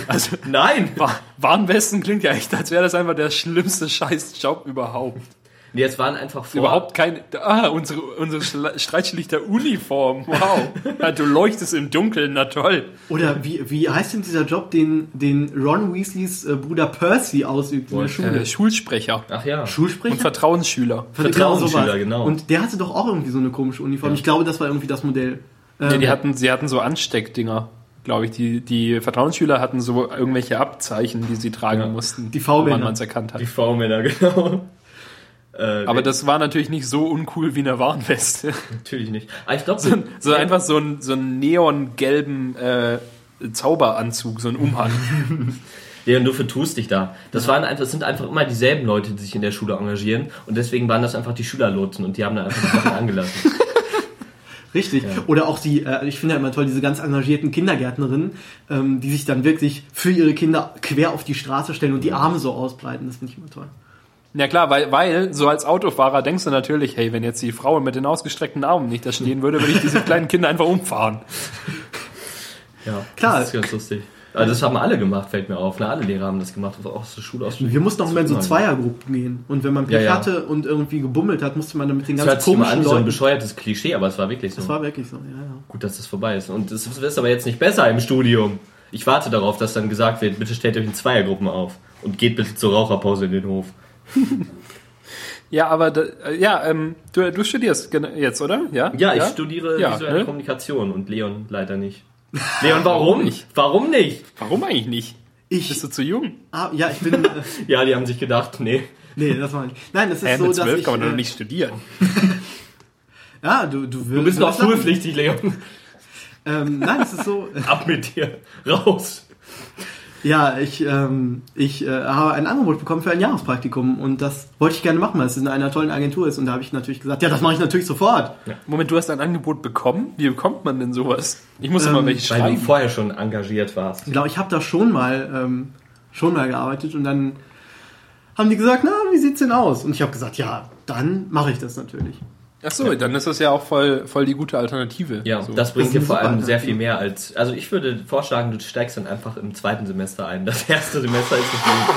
also Nein! Wa- Warnwesten klingt ja echt, als wäre das einfach der schlimmste Scheißjob überhaupt. Nee, es waren einfach vor. Überhaupt kein, ah, unsere, unsere Schla- Streitschlichter Uniform, wow. Ja, du leuchtest im Dunkeln, na toll. Oder wie, wie heißt denn dieser Job, den, den Ron Weasleys äh, Bruder Percy ausübt in der Schule? Äh, Schulsprecher Ach ja. Schulsprecher? und Vertrauensschüler. Vertrauensschüler, sowas. genau. Und der hatte doch auch irgendwie so eine komische Uniform. Ich glaube, das war irgendwie das Modell. Nee, Ähm, die hatten, sie hatten so Ansteckdinger, glaube ich. Die, die Vertrauensschüler hatten so irgendwelche Abzeichen, die sie tragen Ja. mussten, Die woran man es erkannt hat. Die V-Männer, genau. Äh, Aber das war natürlich nicht so uncool wie eine Warnweste. natürlich nicht. Aber ich glaube, So einfach so ein, so ein neongelben äh, Zauberanzug, so ein Umhang. Leon, du vertust dich da. Das waren einfach, das sind einfach immer dieselben Leute, die sich in der Schule engagieren und deswegen waren das einfach die Schülerlotsen und die haben dann einfach die Sachen angelassen. Richtig. Ja. Oder auch die, äh, ich finde ja immer toll, diese ganz engagierten Kindergärtnerinnen, ähm, die sich dann wirklich für ihre Kinder quer auf die Straße stellen und die Arme so ausbreiten. Das finde ich immer toll. Ja klar, weil, weil so als Autofahrer denkst du natürlich, hey, wenn jetzt die Frau mit den ausgestreckten Armen nicht da stehen würde, würde ich diese kleinen Kinder einfach umfahren. Ja, Klar. Das ist ganz lustig. Also das haben alle gemacht, fällt mir auf. Ne? Alle Lehrer haben das gemacht, auch aus der Schule aus. Wir mussten auch immer in so Zweiergruppen gehen. Und wenn man Pech Ja, ja. hatte und irgendwie gebummelt hat, musste man dann mit den Das ganz hört sich immer komischen an wie so ein Leuten... bescheuertes Klischee, aber es war wirklich so. Das war wirklich so, ja, ja. Gut, dass das vorbei ist. Und es ist aber jetzt nicht besser im Studium. Ich warte darauf, dass dann gesagt wird, bitte stellt euch in Zweiergruppen auf und geht bitte zur Raucherpause in den Hof. Ja, aber da, äh, ja, ähm, du, du studierst jetzt, oder? Ja, Ja, ich studiere Ja, visuelle ne? Kommunikation und Leon leider nicht. Leon, warum nicht? Warum nicht? Warum eigentlich nicht? Bist Ich, du zu jung? ah, ja, ich bin, äh, Ja, die haben sich gedacht, nee. nee, das war nicht. Nein, es ist Hä, so, mit dass zwölf ich, kann man doch äh, nicht studieren. ja, du, du, Du bist noch schulpflichtig, Leon. Ähm, nein, es ist so, Ab mit dir. Raus. Ja, ich, ähm, ich äh, habe ein Angebot bekommen für ein Jahrespraktikum und das wollte ich gerne machen, weil es in einer tollen Agentur ist. Und da habe ich natürlich gesagt, ja, das mache ich natürlich sofort. Moment, du hast ein Angebot bekommen? Wie bekommt man denn sowas? Ich muss Ähm, immer welche Weil du schreiben. vorher schon engagiert warst. Ich glaube, ich habe da schon mal, ähm, schon mal gearbeitet und dann haben die gesagt, na, wie sieht's denn aus? Und ich habe gesagt, ja, dann mache ich das natürlich. Ach so, dann ist das ja auch voll, voll die gute Alternative. Ja, so. das bringt Das dir vor allem sehr viel mehr als. Also ich würde vorschlagen, du steigst dann einfach im zweiten Semester ein. Das erste Semester ist nicht mehr.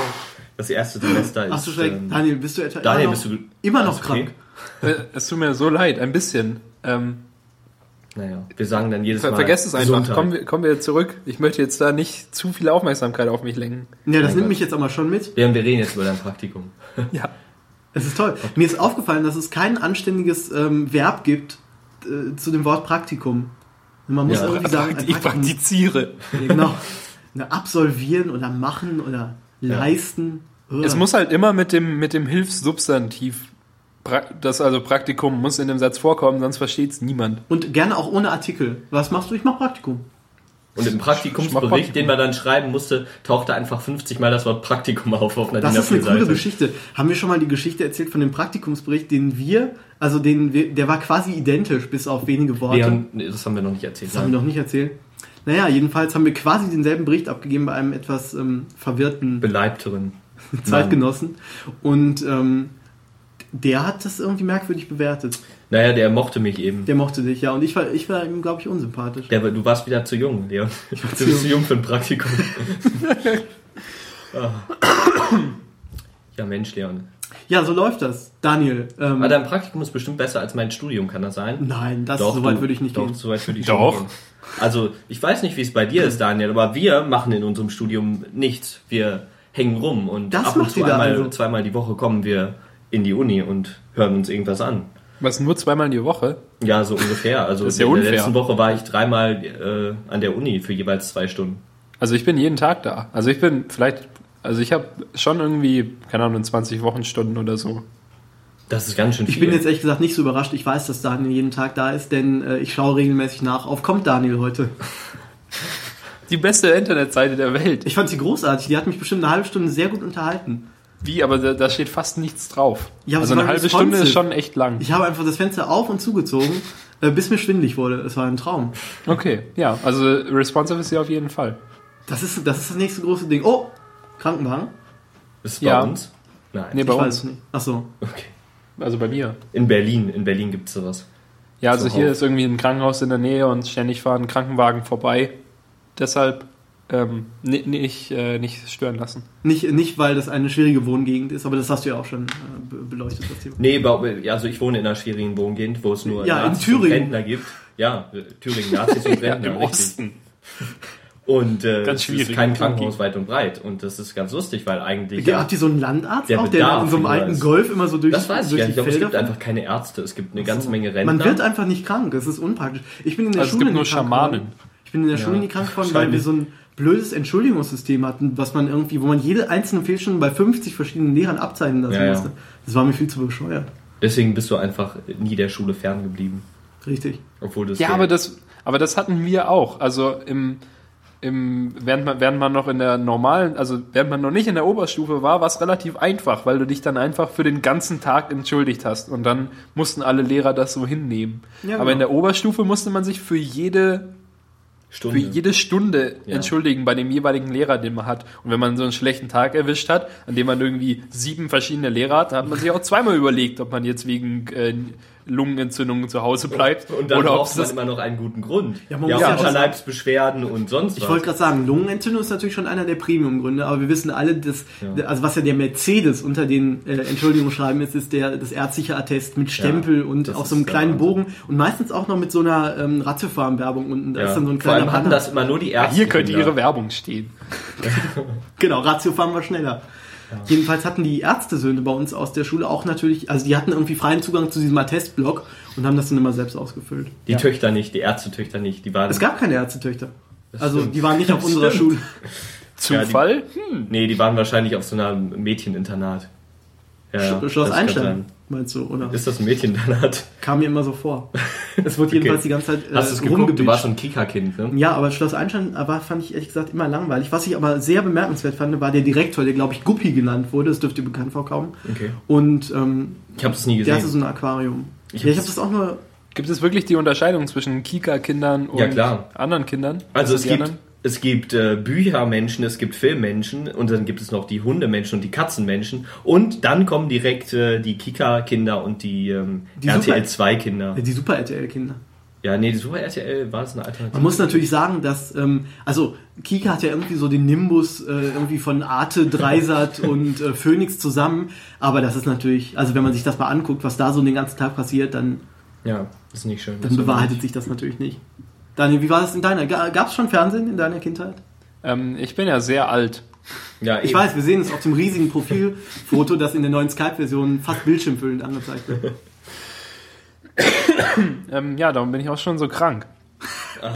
Das erste Semester ist. Ach so, schlecht. ähm, Daniel, bist du etwa Daniel, immer noch, bist du immer noch ist okay? krank? Äh, Es tut mir so leid, ein bisschen. Ähm, Naja, wir sagen dann jedes ver Mal. vergesst es einfach. Kommen wir, kommen wir zurück. Ich möchte jetzt da nicht zu viel Aufmerksamkeit auf mich lenken. Ja, das Mein nimmt Gott. mich jetzt aber schon mit. Leon, wir reden jetzt über dein Praktikum. Ja. Es ist toll. Mir ist aufgefallen, dass es kein anständiges ähm, Verb gibt äh, zu dem Wort Praktikum. Man muss Ja, irgendwie sagen, Ich praktiziere. Genau. Na, absolvieren oder machen oder Ja. leisten. Es muss halt immer mit dem, mit dem Hilfssubstantiv, das also Praktikum muss in dem Satz vorkommen, sonst versteht es niemand. Und gerne auch ohne Artikel. Was machst du? Ich mach Praktikum. Und im Praktikumsbericht, Praktikum. den man dann schreiben musste, tauchte einfach 50 Mal das Wort Praktikum auf auf einer Das ist eine coole A4-Seite. Geschichte. Haben wir schon mal die Geschichte erzählt von dem Praktikumsbericht, den wir, also den wir, der war quasi identisch, bis auf wenige Worte. Leon, nee, das haben wir noch nicht erzählt. das haben wir noch nicht erzählt. Naja, jedenfalls haben wir quasi denselben Bericht abgegeben bei einem etwas ähm, verwirrten Beleibteren. Zeitgenossen. Und ähm, der hat das irgendwie merkwürdig bewertet. Naja, der mochte mich eben. Der mochte dich, ja. Und ich war, ich war ihm, glaube ich, unsympathisch. Der, du warst wieder zu jung, Leon. Du zu bist zu jung. jung für ein Praktikum. Ah. ja, Mensch, Leon. Ja, so läuft das. Daniel. Ähm, Aber dein Praktikum ist bestimmt besser als mein Studium, kann das sein? nein, das Doch, so weit du- würde ich nicht doch, gehen. so weit würde ich Doch. gehen. Also, ich weiß nicht, wie es bei dir ist, Daniel, aber wir machen in unserem Studium nichts. Wir hängen rum und Das ab und macht zu einmal, also. zweimal die Woche kommen wir in die Uni und hören uns irgendwas an. Was nur zweimal in die Woche? Ja, so ungefähr. Also Das ist ja in unfair. der letzten Woche war ich dreimal äh, an der Uni für jeweils zwei Stunden. Also ich bin jeden Tag da. Also ich bin vielleicht, also ich habe schon irgendwie, keine Ahnung, 20 Wochenstunden oder so. Das ist ganz schön viel. Ich bin jetzt ehrlich gesagt nicht so überrascht. Ich weiß, dass Daniel jeden Tag da ist, denn äh, ich schaue regelmäßig nach. Auf kommt Daniel heute. Die beste Internetseite der Welt. Ich fand sie großartig. Die hat mich bestimmt eine halbe Stunde sehr gut unterhalten. Wie, aber da, da steht fast nichts drauf. Ja, aber also eine halbe Stunde ist schon echt lang. Ich habe einfach das Fenster auf und zugezogen, äh, bis mir schwindlig wurde. Es war ein Traum. Okay, ja, also responsive ist sie auf jeden Fall. Das ist das, ist das nächste große Ding. Oh, Krankenwagen? Ist es bei Ja. uns? Nein. Nee, ich bei weiß uns. nicht. Ach so. Okay. Also bei mir. In Berlin. In Berlin gibt es sowas. Ja, also hier Zuhauf. ist irgendwie ein Krankenhaus in der Nähe und ständig fahren Krankenwagen vorbei. Deshalb ähm, ni- nicht, äh, nicht stören lassen. Nicht, nicht, weil das eine schwierige Wohngegend ist, aber das hast du ja auch schon äh, be- beleuchtet, das Thema. Nee, also ich wohne in einer schwierigen Wohngegend, wo es nur Ja, in Nazis und Thüringen. Rentner gibt. Ja, Thüringen, Nazis und Rentner. Im richtig. Osten. Und äh, Ganz es schwierig. ist kein Krankenhaus weit und breit. Und das ist ganz lustig, weil eigentlich... Ja. Habt ihr so einen Landarzt Der auch, der in so einem alten ist- Golf immer so durch, Das weiß ich nicht. Ich glaube, es gibt einfach keine Ärzte. Es gibt eine ganze Menge Rentner. Man wird einfach nicht krank, es ist unpraktisch. Ich bin in der Also es Schule gibt nur Schamanen. Ich bin in der Ja, Schule nie krank geworden, weil wir so ein blödes Entschuldigungssystem hatten, was man irgendwie, wo man jede einzelne Fehlstunde bei 50 verschiedenen Lehrern abzeichnen lassen Ja, ja. musste. Das war mir viel zu bescheuert. Deswegen bist du einfach nie der Schule ferngeblieben. Richtig. Obwohl das Ja, aber das, aber das hatten wir auch. Also im, im, während man, während man noch in der normalen, also während man noch nicht in der Oberstufe war, war es relativ einfach, weil du dich dann einfach für den ganzen Tag entschuldigt hast und dann mussten alle Lehrer das so hinnehmen. Ja, Aber genau. in der Oberstufe musste man sich für jede Stunde. für jede Stunde Ja. entschuldigen bei dem jeweiligen Lehrer, den man hat. Und wenn man so einen schlechten Tag erwischt hat, an dem man irgendwie sieben verschiedene Lehrer hat, dann hat man sich auch zweimal überlegt, ob man jetzt wegen äh, Lungenentzündungen zu Hause bleibt und dann oder braucht man immer noch einen guten Grund. Ja, Ja, man ja muss ja auch Unterleibsbeschwerden und sonst Ich was. wollte gerade sagen, Lungenentzündung ist natürlich schon einer der Premium-Gründe, aber wir wissen alle, dass, Ja. also was ja der Mercedes unter den äh, Entschuldigungsschreiben ist, ist der, das ärztliche Attest mit Stempel und das auf so einem kleinen Wahnsinn. Bogen und meistens auch noch mit so einer ähm, Ratiofarm-Werbung unten. Da ja. ist dann so ein Vor allem kleiner hatten Banner. das immer nur die Ärzte. hier könnte ihre Werbung stehen. Genau, Ratiofarm war schneller. Jedenfalls hatten die Ärztesöhne bei uns aus der Schule auch natürlich, also die hatten irgendwie freien Zugang zu diesem Attestblock und haben das dann immer selbst ausgefüllt. Die Töchter nicht, die Ärztetöchter nicht. Die waren. Es gab keine Ärztetöchter. Also stimmt. die waren nicht auf unserer. Schule. Zufall? hm. Nee, die waren wahrscheinlich auf so einer Mädcheninternat. Ja, ja, Sch- Schloss Einstein, meinst du, oder? Ist das ein Mädcheninternat? Kam mir immer so vor. Es wird jedenfalls die ganze Zeit äh, Hast du es geguckt? Du warst so ein Kika-Kind, ne? Ja, aber Schloss Einstein war, fand ich ehrlich gesagt immer langweilig. Was ich aber sehr bemerkenswert fand, war der Direktor, der glaube ich Guppi genannt wurde. Das dürfte bekannt vorkommen. Okay. Und ähm, Ich habe es nie der hatte gesehen. so ein Aquarium. Ich ja, ich hab's- habe das auch nur. Gibt es wirklich die Unterscheidung zwischen Kika-Kindern und Ja, klar. anderen Kindern? Also Was es gibt, anderen? Es gibt äh, Büchermenschen, es gibt Filmmenschen und dann gibt es noch die Hundemenschen und die Katzenmenschen und dann kommen direkt äh, die Kika-Kinder und die, ähm, Die RTL Super- 2-Kinder. Die Super RTL-Kinder. Ja, nee, die Super RTL war es eine Alternative. Man muss natürlich sagen, dass, ähm, also Kika hat ja irgendwie so den Nimbus äh, irgendwie von Arte, Dreisat und äh, Phoenix zusammen, aber das ist natürlich, also wenn man sich das mal anguckt, was da so den ganzen Tag passiert, dann, Ja, ist nicht schön. dann bewahrheitet sich das natürlich nicht. Daniel, wie war das in deiner? Gab es schon Fernsehen in deiner Kindheit? Ähm, ich bin ja sehr alt. Ja, Ich eben. weiß, wir sehen es auf dem riesigen Profilfoto, das in der neuen Skype-Version fast bildschirmfüllend angezeigt wird. Ähm, ja, darum bin ich auch schon so krank.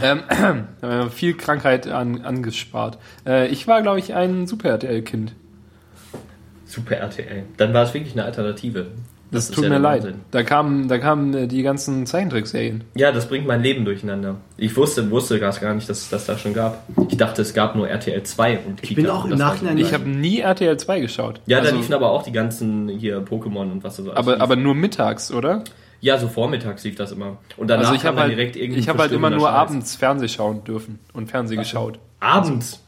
Ähm, äh, viel Krankheit an, angespart. Äh, ich war, glaube ich, ein Super-RTL-Kind. Super RTL. Dann war es wirklich eine Alternative. Das, ist tut mir leid. Wahnsinn. Da kamen, da kamen äh, die ganzen Zeichentrickserien. Ja, das bringt mein Leben durcheinander. Ich wusste, wusste gar nicht, dass es das da schon gab. Ich dachte, es gab nur RTL 2 und Kika. bin auch im Das Nachhinein- Ich habe nie RTL 2 geschaut. Ja, da Also, liefen aber auch die ganzen hier Pokémon und was da so aber, lief. aber nur mittags, oder? Ja, so vormittags lief das immer. Und danach Also ich kam habe dann halt, direkt irgendein ich hab halt immer nur Scheiß. abends Fernseh schauen dürfen und Fernseh geschaut. Abends?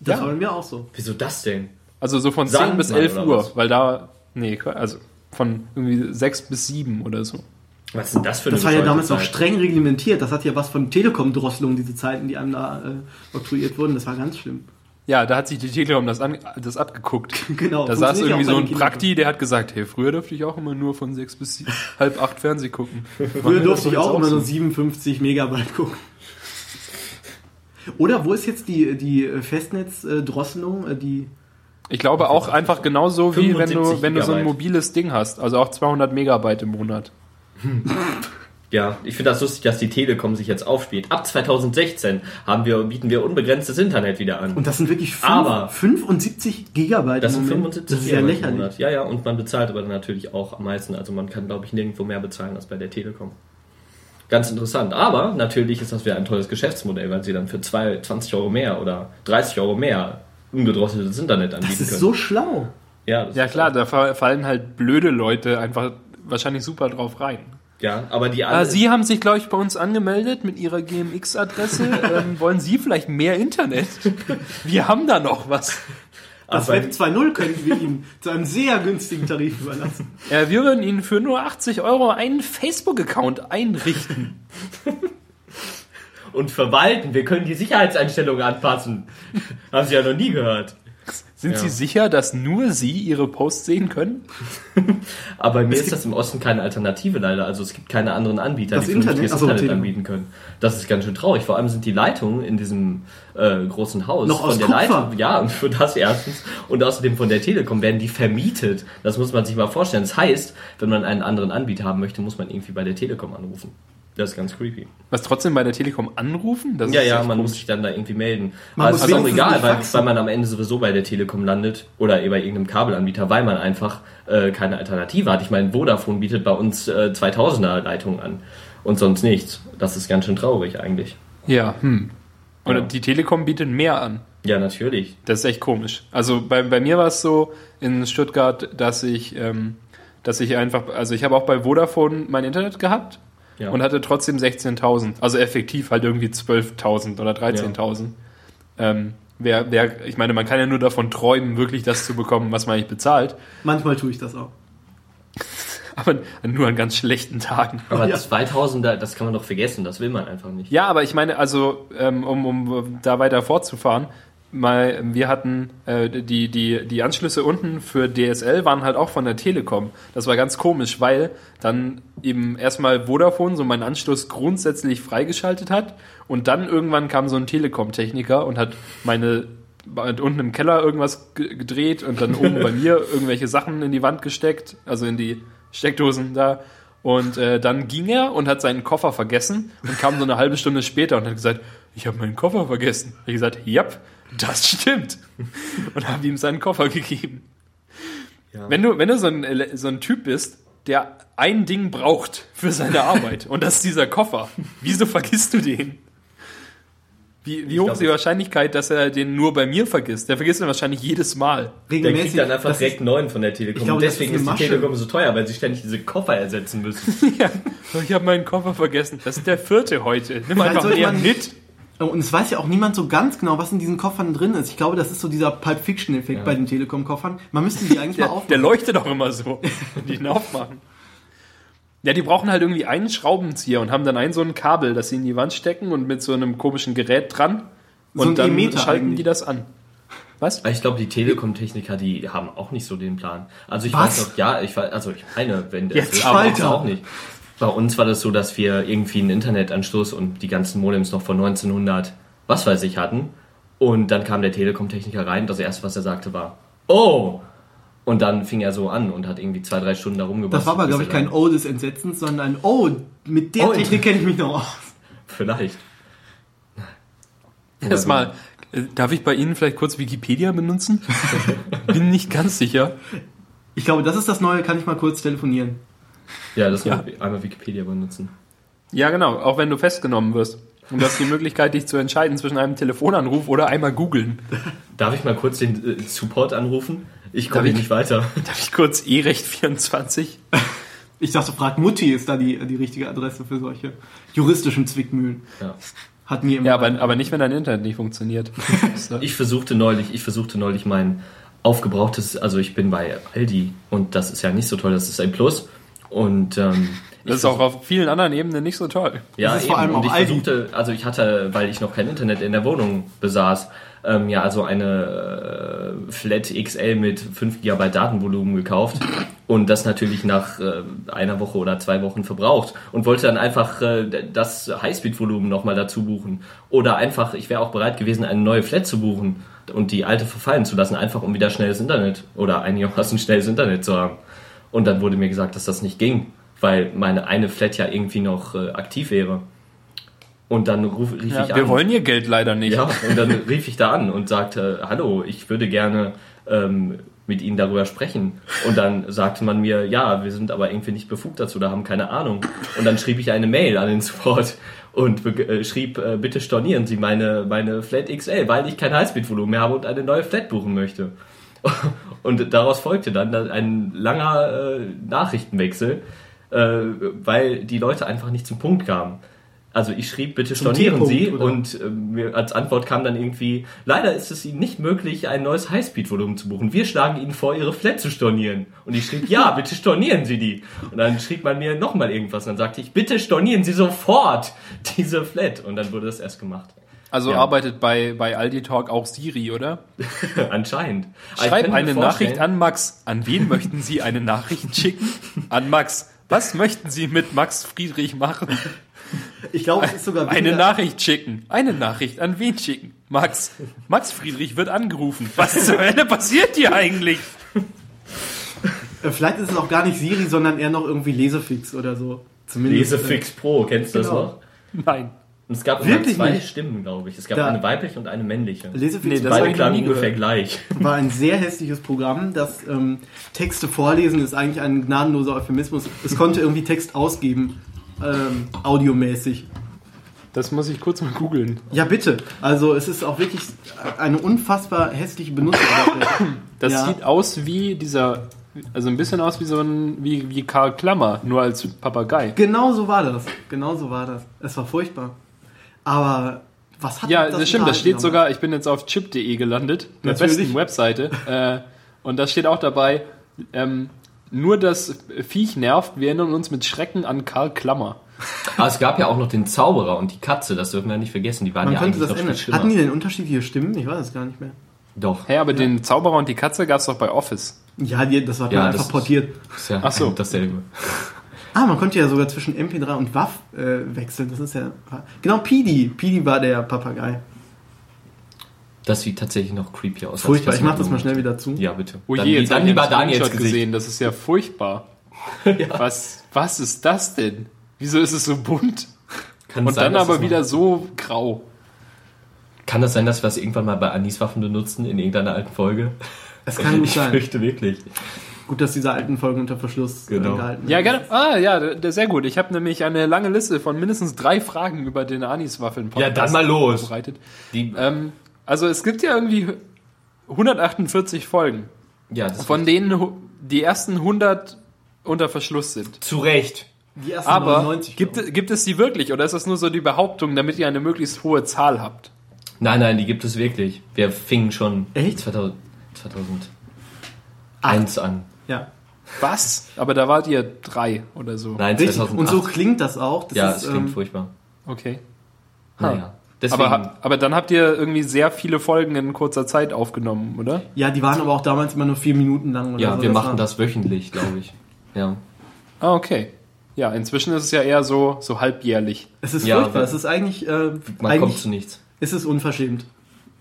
Das Ja. war bei mir auch so. Wieso das denn? Also so von 10 Sandmann bis 11 oder Uhr, was? weil da, nee, also von irgendwie 6 bis 7 oder so. Was ist denn das für eine Das war ja damals noch Zeit? streng reglementiert. Das hat ja was von Telekom-Drosselung, diese Zeiten, die einem da äh, oktroyiert wurden. Das war ganz schlimm. Ja, da hat sich die Telekom das, an, das abgeguckt. Genau. Da saß irgendwie so ein Prakti, der hat gesagt, hey, früher durfte ich auch immer nur von 6 bis sie- halb 8 Fernseh gucken. Früher durfte ich auch immer nur 57 Megabyte gucken. Oder wo ist jetzt die, die Festnetzdrosselung? äh, Die Ich glaube auch einfach genauso wie wenn du, 75 wenn du so ein mobiles Ding hast. Also auch 200 Megabyte im Monat. Ja, ich finde das lustig, dass die Telekom sich jetzt aufspielt. Ab 2016 haben wir, bieten wir unbegrenztes Internet wieder an. und das sind wirklich fünf, Aber- 75 Gigabyte. Das im sind Moment. 75 Das ist ja Gigabyte im lächerlich. Monat. Ja, ja, und man bezahlt aber natürlich auch am meisten. Also man kann, glaube ich, nirgendwo mehr bezahlen als bei der Telekom. Ganz interessant. Aber natürlich ist das wieder ein tolles Geschäftsmodell, weil sie dann für zwei, 20 Euro mehr oder 30 Euro mehr ungedrosseltes Internet anbieten Das ist können. so schlau. ja, das Ja ist- klar, da fa- fallen halt blöde Leute einfach wahrscheinlich super drauf rein. Ja, aber die Ah, anderen. Sie haben sich, glaube ich, bei uns angemeldet mit Ihrer GMX-Adresse. ähm, wollen Sie vielleicht mehr Internet? Wir haben da noch was. Das Web 2.0 könnten wir Ihnen zu einem sehr günstigen Tarif überlassen. Äh, wir würden Ihnen für nur 80 Euro einen Facebook-Account einrichten. und verwalten. Wir können die Sicherheitseinstellungen anpassen. Haben Sie ja noch nie gehört. Sind Ja. Sie sicher, dass nur Sie Ihre Posts sehen können? Aber mir Es ist das im Osten keine Alternative leider. Also es gibt keine anderen Anbieter, Das die Internet? vernünftiges Ach so, Internet anbieten können. Das ist ganz schön traurig. Vor allem sind die Leitungen in diesem äh, großen Haus Noch aus der Kupfer? Leitung. Ja, und für das erstens. Und außerdem von der Telekom werden die vermietet. Das muss man sich mal vorstellen. Das heißt, wenn man einen anderen Anbieter haben möchte, muss man irgendwie bei der Telekom anrufen. Das ist ganz creepy. Was trotzdem bei der Telekom anrufen? Das Ja, ist ja, man komisch. muss sich dann da irgendwie melden. Man Aber es ist auch egal, weil, weil man am Ende sowieso bei der Telekom landet oder bei irgendeinem Kabelanbieter, weil man einfach äh, keine Alternative hat. Ich meine, Vodafone bietet bei uns äh, 2000er Leitungen an und sonst nichts. Das ist ganz schön traurig eigentlich. Ja, hm. Oder Ja. die Telekom bietet mehr an. Ja, natürlich. Das ist echt komisch. Also bei, bei mir war es so in Stuttgart, dass ich, ähm, dass ich einfach, also ich habe auch bei Vodafone mein Internet gehabt Ja. und hatte trotzdem 16.000. Also effektiv halt irgendwie 12.000 oder 13.000. Ähm, wer, wer, ich meine, man kann ja nur davon träumen, wirklich das zu bekommen, was man eigentlich bezahlt. Manchmal tue ich das auch. Aber nur an ganz schlechten Tagen. Aber Ja. 2000, da- das kann man doch vergessen, das will man einfach nicht. Ja, aber ich meine, also ähm, um, um da weiter fortzufahren, mal, wir hatten äh, die, die, die Anschlüsse unten für DSL waren halt auch von der Telekom. Das war ganz komisch, weil dann eben erstmal Vodafone so meinen Anschluss grundsätzlich freigeschaltet hat und dann irgendwann kam so ein Telekom-Techniker und hat meine hat unten im Keller irgendwas ge- gedreht und dann oben bei mir irgendwelche Sachen in die Wand gesteckt, also in die Steckdosen da. Und äh, dann ging er und hat seinen Koffer vergessen und kam so eine halbe Stunde später und hat gesagt, ich habe meinen Koffer vergessen. Ich gesagt, ja, das stimmt. Und habe ihm seinen Koffer gegeben. Ja. Wenn du, wenn du so ein, Ele- so ein Typ bist, der ein Ding braucht für seine Arbeit und das ist dieser Koffer, wieso vergisst du den? Wie, wie hoch ist die Wahrscheinlichkeit, dass er den nur bei mir vergisst? Der vergisst ihn wahrscheinlich jedes Mal. Der Regelmäßig. kriegt dann einfach direkt ist, einen neuen von der Telekom. Ich glaube, deswegen ist ist, die. Telekom so teuer, weil sie ständig diese Koffer ersetzen müssen. Ja, ich habe meinen Koffer vergessen. Das ist der vierte heute. Nimm einfach mehr mit. Und es weiß ja auch niemand so ganz genau, was in diesen Koffern drin ist. Ich glaube, das ist so dieser Pulp Fiction-Effekt Ja. bei den Telekom-Koffern. Man müsste die eigentlich mal Der, aufmachen. der leuchtet auch immer so, wenn die ihn aufmachen. Ja, die brauchen halt irgendwie einen Schraubenzieher und haben dann ein so ein Kabel, das sie in die Wand stecken und mit so einem komischen Gerät dran. So Und dann E-Meter schalten eigentlich. die das an. Was? Ich glaube, die Telekom-Techniker, die haben auch nicht so den Plan. Also ich Was? weiß noch, ja, ich weiß, also ich meine, wenn Jetzt das aber. aber auch nicht. Bei uns war das so, dass wir irgendwie einen Internetanschluss und die ganzen Modems noch von 1900, was weiß ich, hatten. Und dann kam der Telekom-Techniker rein. Das erste, was er sagte, war, oh! Und dann fing er so an und hat irgendwie zwei, drei Stunden da rumgebastelt. Das war aber, glaube ich, kein dann- O des Entsetzens, sondern ein O. Mit der Oh, Technik kenne ich mich noch aus. Vielleicht. Erstmal, äh, darf ich bei Ihnen vielleicht kurz Wikipedia benutzen? Bin nicht ganz sicher. Ich glaube, das ist das Neue. Kann ich mal kurz telefonieren? Ja, das Ja. einmal Wikipedia benutzen. Ja, genau, auch wenn du festgenommen wirst. Und du hast die Möglichkeit, dich zu entscheiden zwischen einem Telefonanruf oder einmal googeln. Darf ich mal kurz den äh, Support anrufen? Ich Darf komme ich? hier nicht weiter. Darf ich kurz E-Recht24? Ich dachte, frag Mutti ist da die, die richtige Adresse für solche juristischen Zwickmühlen. Ja. Hat mir immer. Ja, aber, aber nicht, wenn dein Internet nicht funktioniert. So. Ich versuchte neulich, ich versuchte neulich mein aufgebrauchtes, also ich bin bei Aldi und das ist ja nicht so toll, das ist ein Plus. Und ähm, Das ist auch auf vielen anderen Ebenen nicht so toll. ja, Das ist vor allem und auch ich versuchte, also ich hatte, weil ich noch kein Internet in der Wohnung besaß, ähm, ja, also eine äh, Flat XL mit 5 GB Datenvolumen gekauft und das natürlich nach äh, einer Woche oder zwei Wochen verbraucht und wollte dann einfach äh, das Highspeed-Volumen nochmal dazu buchen. Oder einfach, ich wäre auch bereit gewesen, eine neue Flat zu buchen und die alte verfallen zu lassen, einfach um wieder schnelles Internet oder einigermaßen schnelles Internet zu haben. Und dann wurde mir gesagt, dass das nicht ging, weil meine eine Flat ja irgendwie noch äh, aktiv wäre. Und dann ruf, rief Ja, ich wir an. wollen ihr Geld leider nicht. Ja, und dann rief ich da an und sagte, hallo, ich würde gerne ähm, mit Ihnen darüber sprechen. Und dann sagte man mir, ja, wir sind aber irgendwie nicht befugt dazu, da haben keine Ahnung. Und dann schrieb ich eine Mail an den Support und äh, schrieb, äh, bitte stornieren Sie meine, meine Flat XL, weil ich kein Highspeed-Volumen mehr habe und eine neue Flat buchen möchte. Und daraus folgte dann ein langer äh, Nachrichtenwechsel, äh, weil die Leute einfach nicht zum Punkt kamen. Also ich schrieb, bitte Zum stornieren Sie oder? und äh, mir als Antwort kam dann irgendwie, leider ist es Ihnen nicht möglich, ein neues Highspeed-Volumen zu buchen. Wir schlagen Ihnen vor, Ihre Flat zu stornieren. Und ich schrieb, ja, bitte stornieren Sie die. Und dann schrieb man mir nochmal irgendwas. Und dann sagte ich, bitte stornieren Sie sofort diese Flat. Und dann wurde das erst gemacht. Also Ja. arbeitet bei, bei Aldi Talk auch Siri, oder? Anscheinend. Ich Schreib eine Nachricht an Max. An wen möchten Sie eine Nachricht schicken? An Max. Was möchten Sie mit Max Friedrich machen? ich glaube, es ist sogar Eine weniger- Nachricht schicken. Eine Nachricht an wen schicken? Max. Max Friedrich wird angerufen. Was zur Hölle passiert hier eigentlich? Äh, Vielleicht ist es auch gar nicht Siri, sondern eher noch irgendwie Lesefix oder so. Zumindest. Lesefix Pro, kennst du das Genau. noch? Nein. Und es gab Wirklich immer zwei nicht? Stimmen, glaube ich. Es gab Da- eine weibliche und eine männliche. Lesefix Nee, das Beide klangen ungefähr gleich. war ein sehr hässliches Programm, das ähm, Texte vorlesen ist eigentlich ein gnadenloser Euphemismus. Es konnte irgendwie Text ausgeben, ähm, audiomäßig. Das muss ich kurz mal googeln. Ja, bitte. Also es ist auch wirklich eine unfassbar hässliche Benutzeroberfläche. Das Ja. sieht aus wie dieser, also ein bisschen aus wie so ein, wie, wie Karl Klammer, nur als Papagei. Genau so war das. Genau so war das. Es war furchtbar. Aber was hat Ja, uns das stimmt, das steht sogar, ich bin jetzt auf chip.de gelandet, der Natürlich. besten Webseite. äh, und da steht auch dabei, ähm, nur das Viech nervt, wir erinnern uns mit Schrecken an Karl Klammer. Aber es gab ja auch noch den Zauberer und die Katze, das dürfen wir nicht vergessen. Die waren Man ja könnte eigentlich das noch viel schlimmer. Hatten die denn unterschiedliche Stimmen? Ich weiß es gar nicht mehr. Doch. Hey, aber den Zauberer und die Katze gab's doch bei Office. Ja, die, das war Ja, einfach das portiert. Ist ja Ach so. dasselbe. Ah, man konnte ja sogar zwischen MP3 und WAV äh, wechseln. Das ist ja. Genau, Pidi. Pidi war der Papagei. Das sieht tatsächlich noch creepy aus. Furchtbar. Ich mach das mal schnell wieder zu. Ja, bitte. Oh dann je, dann jetzt ich lieber Daniels gesehen, das ist ja furchtbar. Was, was ist das denn? Wieso ist es so bunt? Kann Und sein, dann aber wieder so grau. Kann das sein, dass wir es irgendwann mal bei Aniswaffen benutzen in irgendeiner alten Folge? Es kann ich sein. fürchte wirklich. Gut, dass diese alten Folgen unter Verschluss äh, Genau. gehalten Ja, werden. gerne. Ah, ja, sehr gut. Ich habe nämlich eine lange Liste von mindestens drei Fragen über den Aniswaffeln Ja, dann mal los. vorbereitet. Die, Ähm, also es gibt ja irgendwie 148 Folgen, ja, das von denen die ersten 100 unter Verschluss sind. zu Recht. Die ersten Aber 99, gibt, gibt es die wirklich oder ist das nur so die Behauptung, damit ihr eine möglichst hohe Zahl habt? Nein, nein, die gibt es wirklich. Wir fingen schon Echt? 2000, 2001 an. Ja. Was? Aber da wart ihr drei oder so. Nein, Richtig. 2008. Und so klingt das auch. Das ja, ist, es klingt ähm, furchtbar. Okay. Naja. Deswegen, Aber, ha- aber dann habt ihr irgendwie sehr viele Folgen in kurzer Zeit aufgenommen, oder? ja, die waren aber auch damals immer nur vier Minuten lang. Oder ja, so. wir machen war- das wöchentlich, glaube ich. Ja. Ah, okay. Ja, inzwischen ist es ja eher so, so halbjährlich. Es ist Ja, furchtbar. Es ist eigentlich, äh, Man kommt eigentlich zu nichts. ist es unverschämt.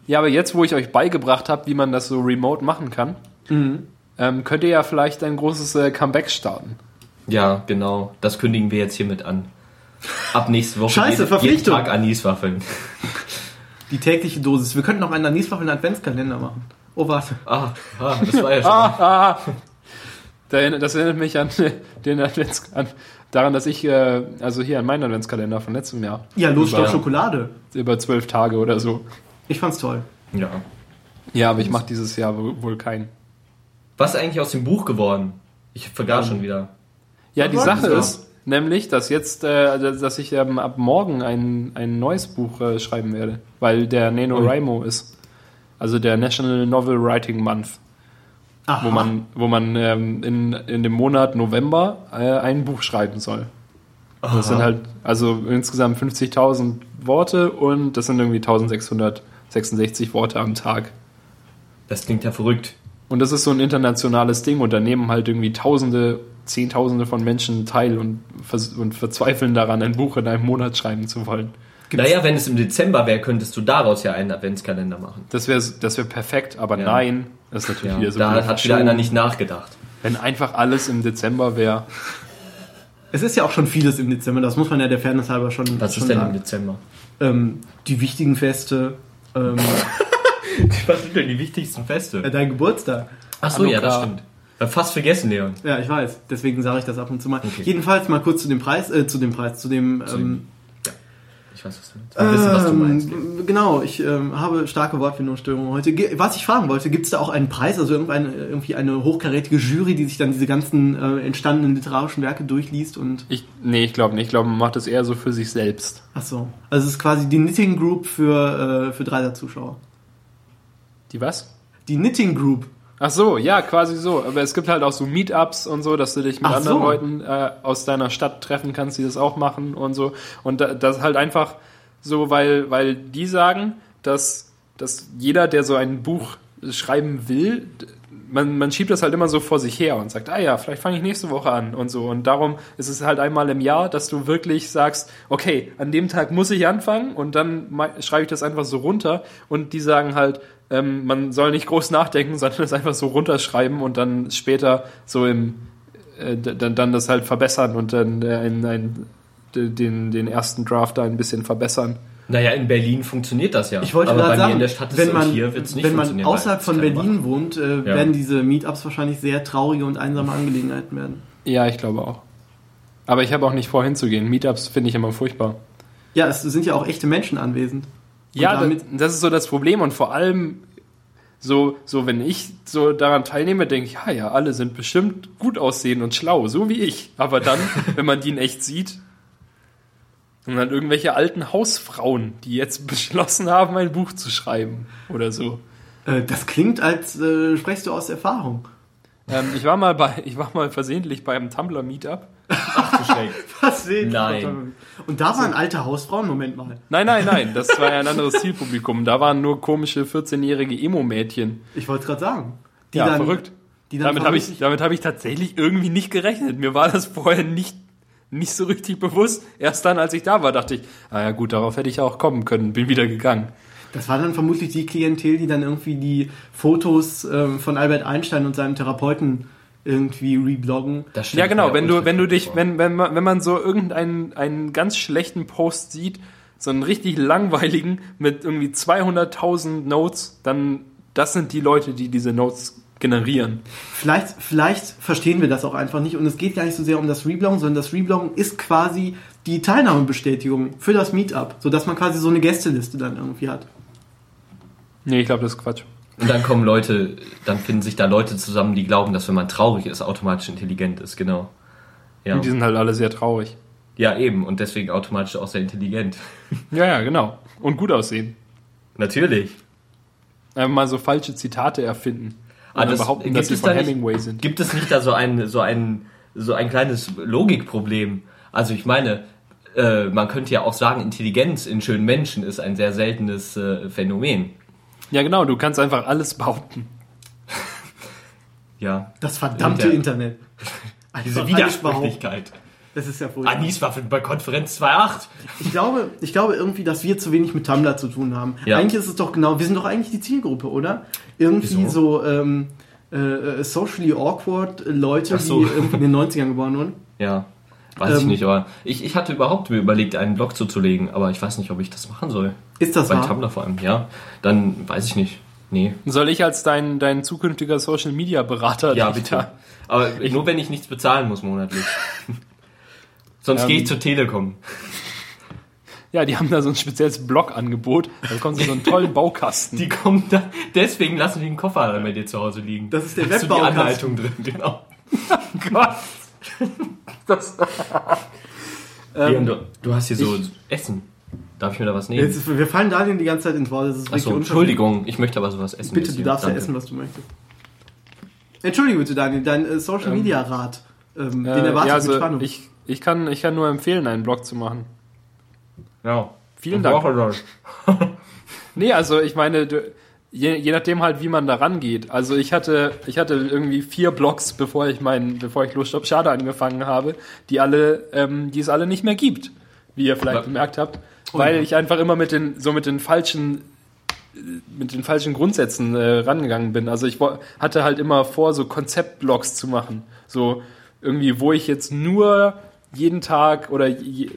Ja, aber jetzt, wo ich euch beigebracht habe, wie man das so remote machen kann, Mhm. Ähm, könnt ihr ja vielleicht ein großes äh, Comeback starten. Ja, genau. Das kündigen wir jetzt hiermit an. Ab nächste Woche Scheiße, jeden, jeden Verpflichtung. Tag Aniswaffeln. Die tägliche Dosis. Wir könnten noch einen Aniswaffeln Adventskalender machen. Oh, warte. Ah, ah das war ja schon. Ah, ah. Erinnert- Das erinnert mich an den Advents, an, daran, dass ich, äh, also hier an meinen Adventskalender von letztem Jahr, Ja, los, Über- Schokolade. über zwölf Tage oder so. Ich fand's toll. Ja. Ja, aber ich mache dieses Jahr wohl wohl keinen. Was ist eigentlich aus dem Buch geworden? Ich vergaß schon wieder. Ja, die Sache ist nämlich, dass jetzt, äh, dass ich ähm, ab morgen ein, ein neues Buch äh, schreiben werde, weil der NaNoWriMo ist. Also der National Novel Writing Month, Aha. wo man, wo man ähm, in, in dem Monat November äh, ein Buch schreiben soll. Das sind halt also insgesamt 50.000 Worte und das sind irgendwie 1666 Worte am Tag. Das klingt ja verrückt. Und das ist so ein internationales Ding und da nehmen halt irgendwie Tausende, Zehntausende von Menschen teil und, vers und verzweifeln daran, ein Buch in einem Monat schreiben zu wollen. Naja, wenn es im Dezember wäre, könntest du daraus ja einen Adventskalender machen. Das wäre das wär perfekt, aber Ja. nein, das ist natürlich Ja, wieder so. da hat wieder einer nicht nachgedacht. Wenn einfach alles im Dezember wäre. Es ist ja auch schon vieles im Dezember, das muss man ja der Fairness halber schon, Was schon ist denn im sagen. Dezember? Ähm, die wichtigen Feste, ähm, Was sind denn die wichtigsten Feste? äh, dein Geburtstag. Achso, ja, das stimmt. Fast vergessen, Leon. Ja, ich weiß. Deswegen sage ich das ab und zu mal. Okay. Jedenfalls mal kurz zu dem Preis, äh, zu dem Preis, zu dem. Ähm, Ich weiß, was du meinst. Wir wissen, was du meinst. ähm, genau, ich ähm, habe starke Wortfindungsstörungen heute. Ge was ich fragen wollte, gibt es da auch einen Preis, also irgendeine, irgendwie eine hochkarätige Jury, die sich dann diese ganzen äh, entstandenen literarischen Werke durchliest und. Ich, nee, ich glaube nicht. Ich glaube, man macht das eher so für sich selbst. Ach so. Also es ist quasi die Knitting Group für, äh, für Dreiser-Zuschauer. Die was? Die Knitting Group. Ach so, ja, quasi so. Aber es gibt halt auch so Meetups und so, dass du dich mit Ach anderen so. Leuten äh, aus deiner Stadt treffen kannst, die das auch machen und so. Und da, das halt einfach so, weil, weil die sagen, dass, dass jeder, der so ein Buch schreiben will, man, man schiebt das halt immer so vor sich her und sagt, ah ja, vielleicht fange ich nächste Woche an und so. Und darum ist es halt einmal im Jahr, dass du wirklich sagst, okay, an dem Tag muss ich anfangen und dann schreibe ich das einfach so runter. Und die sagen halt, ähm, man soll nicht groß nachdenken, sondern es einfach so runterschreiben und dann später so im, äh, dann, dann das halt verbessern und dann äh, ein, ein, den, den ersten Draft da ein bisschen verbessern. Naja, in Berlin funktioniert das ja. Ich wollte Aber gerade sagen, in der Stadt ist wenn man, und hier wird's nicht wenn man außerhalb von Berlin wohnt, äh, werden diese Meetups wahrscheinlich sehr traurige und einsame Angelegenheiten werden. Ja, ich glaube auch. Aber ich habe auch nicht vor hinzugehen. Meetups finde ich immer furchtbar. Ja, es sind ja auch echte Menschen anwesend. Und Ja, damit, das, ist so das Problem und vor allem so, so wenn ich so daran teilnehme, denke ich, ja, ja, alle sind bestimmt gut aussehen und schlau, so wie ich. Aber dann, wenn man die in echt sieht, und dann irgendwelche alten Hausfrauen, die jetzt beschlossen haben, ein Buch zu schreiben oder so. äh, das klingt, als äh, sprichst du aus Erfahrung. Ähm, ich war mal bei, ich war mal versehentlich bei einem Tumblr Meetup. Was sehen Nein. Und da waren alte Hausfrauen, Moment mal. Nein, nein, nein, das war ja ein anderes Zielpublikum. Da waren nur komische 14-jährige Emo-Mädchen. Ich wollte es gerade sagen. Die Ja, dann, verrückt. Die dann Damit habe ich, damit habe ich tatsächlich irgendwie nicht gerechnet. Mir war das vorher nicht, nicht so richtig bewusst. Erst dann, als ich da war, dachte ich, ah ja gut, darauf hätte ich auch kommen können. Bin wieder gegangen. Das war dann vermutlich die Klientel, die dann irgendwie die Fotos ähm, von Albert Einstein und seinem Therapeuten irgendwie rebloggen. Ja, genau. Wenn du, wenn du dich, wenn, wenn man, wenn man so irgendeinen einen ganz schlechten Post sieht, so einen richtig langweiligen mit irgendwie 200.000 Notes, dann das sind die Leute, die diese Notes generieren. Vielleicht, vielleicht verstehen wir das auch einfach nicht und es geht gar nicht so sehr um das Rebloggen, sondern das Rebloggen ist quasi die Teilnahmebestätigung für das Meetup, sodass man quasi so eine Gästeliste dann irgendwie hat. Nee, ich glaube, das ist Quatsch. Und dann kommen Leute, dann finden sich da Leute zusammen, die glauben, dass wenn man traurig ist, automatisch intelligent ist, genau. Ja, Und die sind halt alle sehr traurig. ja eben. Und deswegen automatisch auch sehr intelligent. Ja, ja, genau. Und gut aussehen. Natürlich. Einfach mal so falsche Zitate erfinden. Ah, das- behaupten, gibt dass sie es von da nicht- Hemingway sind. Gibt es nicht da so ein, so ein, so ein kleines Logikproblem? Also ich meine, äh, man könnte ja auch sagen, Intelligenz in schönen Menschen ist ein sehr seltenes äh, Phänomen. Ja, genau, du kannst einfach alles behaupten. Ja. Das verdammte Und der- Internet. Diese. Widersprüchlichkeit. Das ist ja furchtbar. Anis war für- bei Konferenz 2.8. Ich glaube, ich glaube irgendwie, dass wir zu wenig mit Tumblr zu tun haben. Ja. Eigentlich ist es doch genau, wir sind doch eigentlich die Zielgruppe, oder? Irgendwie Wieso? so ähm, äh, äh, socially awkward Leute, so. die irgendwie in den 90ern geboren wurden. Ja. Weiß ich Ähm, nicht, aber ich, ich hatte überhaupt mir überlegt, einen Blog zuzulegen, aber ich weiß nicht, ob ich das machen soll. Ist das Bei wahr? Tumblr vor allem, ja. Dann weiß ich nicht. Nee. Soll ich als dein, dein zukünftiger Social Media Berater Ja, bitte. Aber nur wenn ich nichts bezahlen muss monatlich. Sonst Ähm, gehe ich zur Telekom. Ja, die haben da so ein spezielles Blog-Angebot. Da bekommen sie so einen tollen Baukasten. Die kommen da, deswegen lassen die einen Koffer bei dir zu Hause liegen. Das ist der Da hast du die Webbaukasten. Anleitung drin, genau. Gott. Das, Leon, du, du hast hier so ich- Essen. Darf ich mir da was nehmen? Jetzt wir fallen Daniel die ganze Zeit ins Wort. Das ist wirklich Achso. Entschuldigung, ich möchte aber sowas essen. Bitte, du darfst ja essen, was du möchtest. Entschuldige bitte, Daniel, dein äh, Social Media Rat. Ähm, den äh, erwarte ja, ich mit also Spannung. ich, ich, kann, ich kann nur empfehlen, einen Blog zu machen. Ja. Vielen Ich Dank. brauche das. Nee, also ich meine, du, je, je nachdem halt, wie man da rangeht. Also ich hatte, ich hatte irgendwie vier Blogs, bevor ich meinen, bevor ich Los Schade angefangen habe, die alle, ähm, die es alle nicht mehr gibt, wie ihr vielleicht Ja. bemerkt habt, Oh weil ich einfach immer mit den, so mit den falschen, äh, mit den falschen Grundsätzen äh, rangegangen bin. Also ich hatte halt immer vor, so Konzeptblogs zu machen, so irgendwie, wo ich jetzt nur jeden Tag oder je,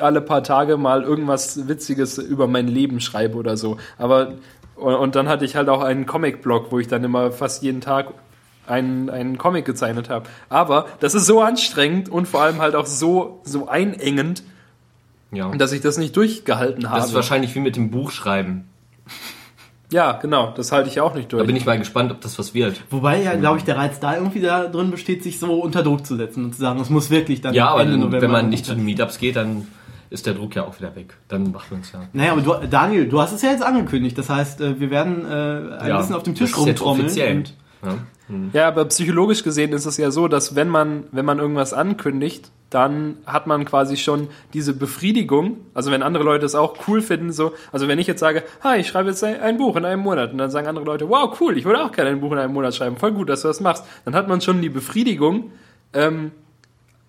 alle paar Tage mal irgendwas Witziges über mein Leben schreibe oder so. Aber und, und dann hatte ich halt auch einen Comic-Blog, wo ich dann immer fast jeden Tag einen, einen Comic gezeichnet habe. Aber das ist so anstrengend und vor allem halt auch so, so einengend, Ja. dass ich das nicht durchgehalten habe. Das ist wahrscheinlich wie mit dem Buch schreiben. ja, genau, das halte ich ja auch nicht Da durch. bin ich mal gespannt, ob das was wird. Wobei ja, glaube ich, der Reiz da irgendwie da drin besteht, sich so unter Druck zu setzen und zu sagen, es muss wirklich dann Ja, aber Ende November wenn man nicht zu den Meetups geht, dann ist der Druck ja auch wieder weg. Dann macht man es ja. Naja, aber du, Daniel, du hast es ja jetzt angekündigt. Das heißt, äh, wir werden äh, ein ja, bisschen auf dem Tisch das ist jetzt rumtrommeln. Ja. Hm. Ja, aber psychologisch gesehen ist es ja so, dass wenn man, wenn man irgendwas ankündigt, dann hat man quasi schon diese Befriedigung. Also wenn andere Leute es auch cool finden, so, also wenn ich jetzt sage, hi, ich schreibe jetzt ein, ein Buch in einem Monat, und dann sagen andere Leute, wow, cool, ich würde auch gerne ein Buch in einem Monat schreiben, voll gut, dass du das machst, dann hat man schon die Befriedigung, ähm,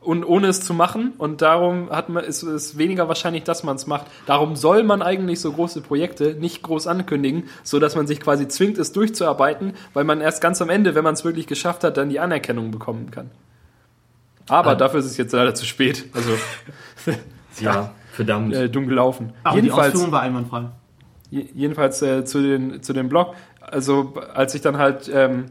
und ohne es zu machen und darum hat man, ist es weniger wahrscheinlich, dass man es macht. Darum soll man eigentlich so große Projekte nicht groß ankündigen, so dass man sich quasi zwingt, es durchzuarbeiten, weil man erst ganz am Ende, wenn man es wirklich geschafft hat, dann die Anerkennung bekommen kann. Aber Ah. dafür ist es jetzt leider zu spät. Also ja, verdammt. äh, dumm gelaufen. Aber die jedenfalls, Ausführung war einwandfrei. je- jedenfalls äh, zu den zu dem Blog. Also als ich dann halt ähm,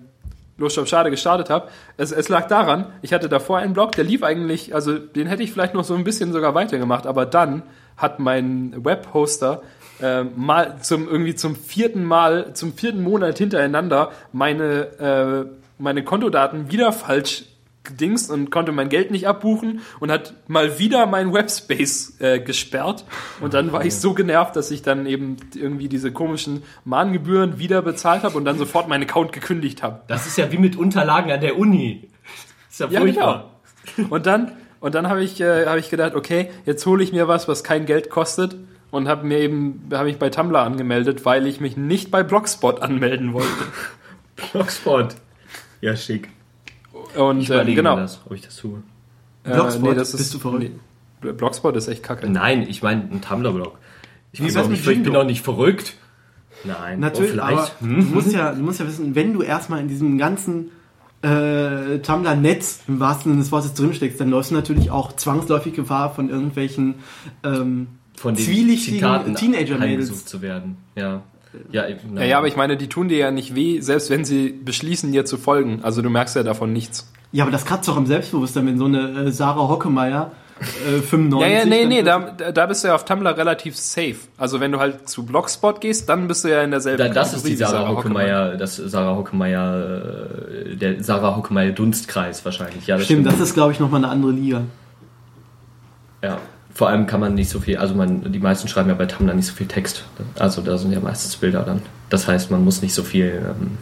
Los Stopp Schade gestartet habe. Es, es lag daran, ich hatte davor einen Blog, der lief eigentlich, also den hätte ich vielleicht noch so ein bisschen sogar weitergemacht, aber dann hat mein Webhoster äh, mal zum irgendwie zum vierten Mal, zum vierten Monat hintereinander meine, äh, meine Kontodaten wieder falsch gedingst und konnte mein Geld nicht abbuchen und hat mal wieder mein Webspace äh, gesperrt. Und dann war ich so genervt, dass ich dann eben irgendwie diese komischen Mahngebühren wieder bezahlt habe und dann sofort meinen Account gekündigt habe. Das ist ja wie mit Unterlagen an der Uni. Ist ja Ja, furchtbar. genau. Und dann, und dann habe ich, äh, hab ich gedacht, okay, jetzt hole ich mir was, was kein Geld kostet und habe mir eben, habe ich bei Tumblr angemeldet, weil ich mich nicht bei Blogspot anmelden wollte. Blogspot. Ja, schick. Und Ich äh, überlege genau. mir das, ob ich das tue. Äh, Blogspot? das ist, Bist du verrückt? Nee, Blogspot ist echt kacke. Nein, ich meine ein Tumblr-Blog. Ich, auch nicht, ich bin doch nicht verrückt. Nein, Natürlich, oh, aber vielleicht. du Hm? musst, ja, du musst ja wissen, wenn du erstmal in diesem ganzen äh, Tumblr-Netz im wahrsten Sinne des Wortes drinsteckst, dann läufst du natürlich auch zwangsläufig Gefahr von irgendwelchen ähm, Von den zwielichtigen Teenager-Mädels. zu werden. Ja. Ja, eben, Ja, ja, aber ich meine, die tun dir ja nicht weh, selbst wenn sie beschließen, dir zu folgen. Also du merkst ja davon nichts. Ja, aber das kratzt doch am Selbstbewusstsein, wenn so eine äh, Sarah Hockemeyer äh, 95... Ja, ja, nee, nee, da, da bist du ja auf Tumblr relativ safe. Also wenn du halt zu Blogspot gehst, dann bist du ja in derselben Da, das ist die Kategorie wie Sarah Hockemeyer, das Sarah Hockemeyer, äh, der Sarah Hockemeyer Dunstkreis wahrscheinlich. Ja, das Stimmt, das ist, glaube ich, nochmal eine andere Liga. Ja. Vor allem kann man nicht so viel, also man, die meisten schreiben ja bei Tumblr nicht so viel Text. Also da sind ja meistens Bilder dann. Das heißt, man muss nicht so viel, ähm,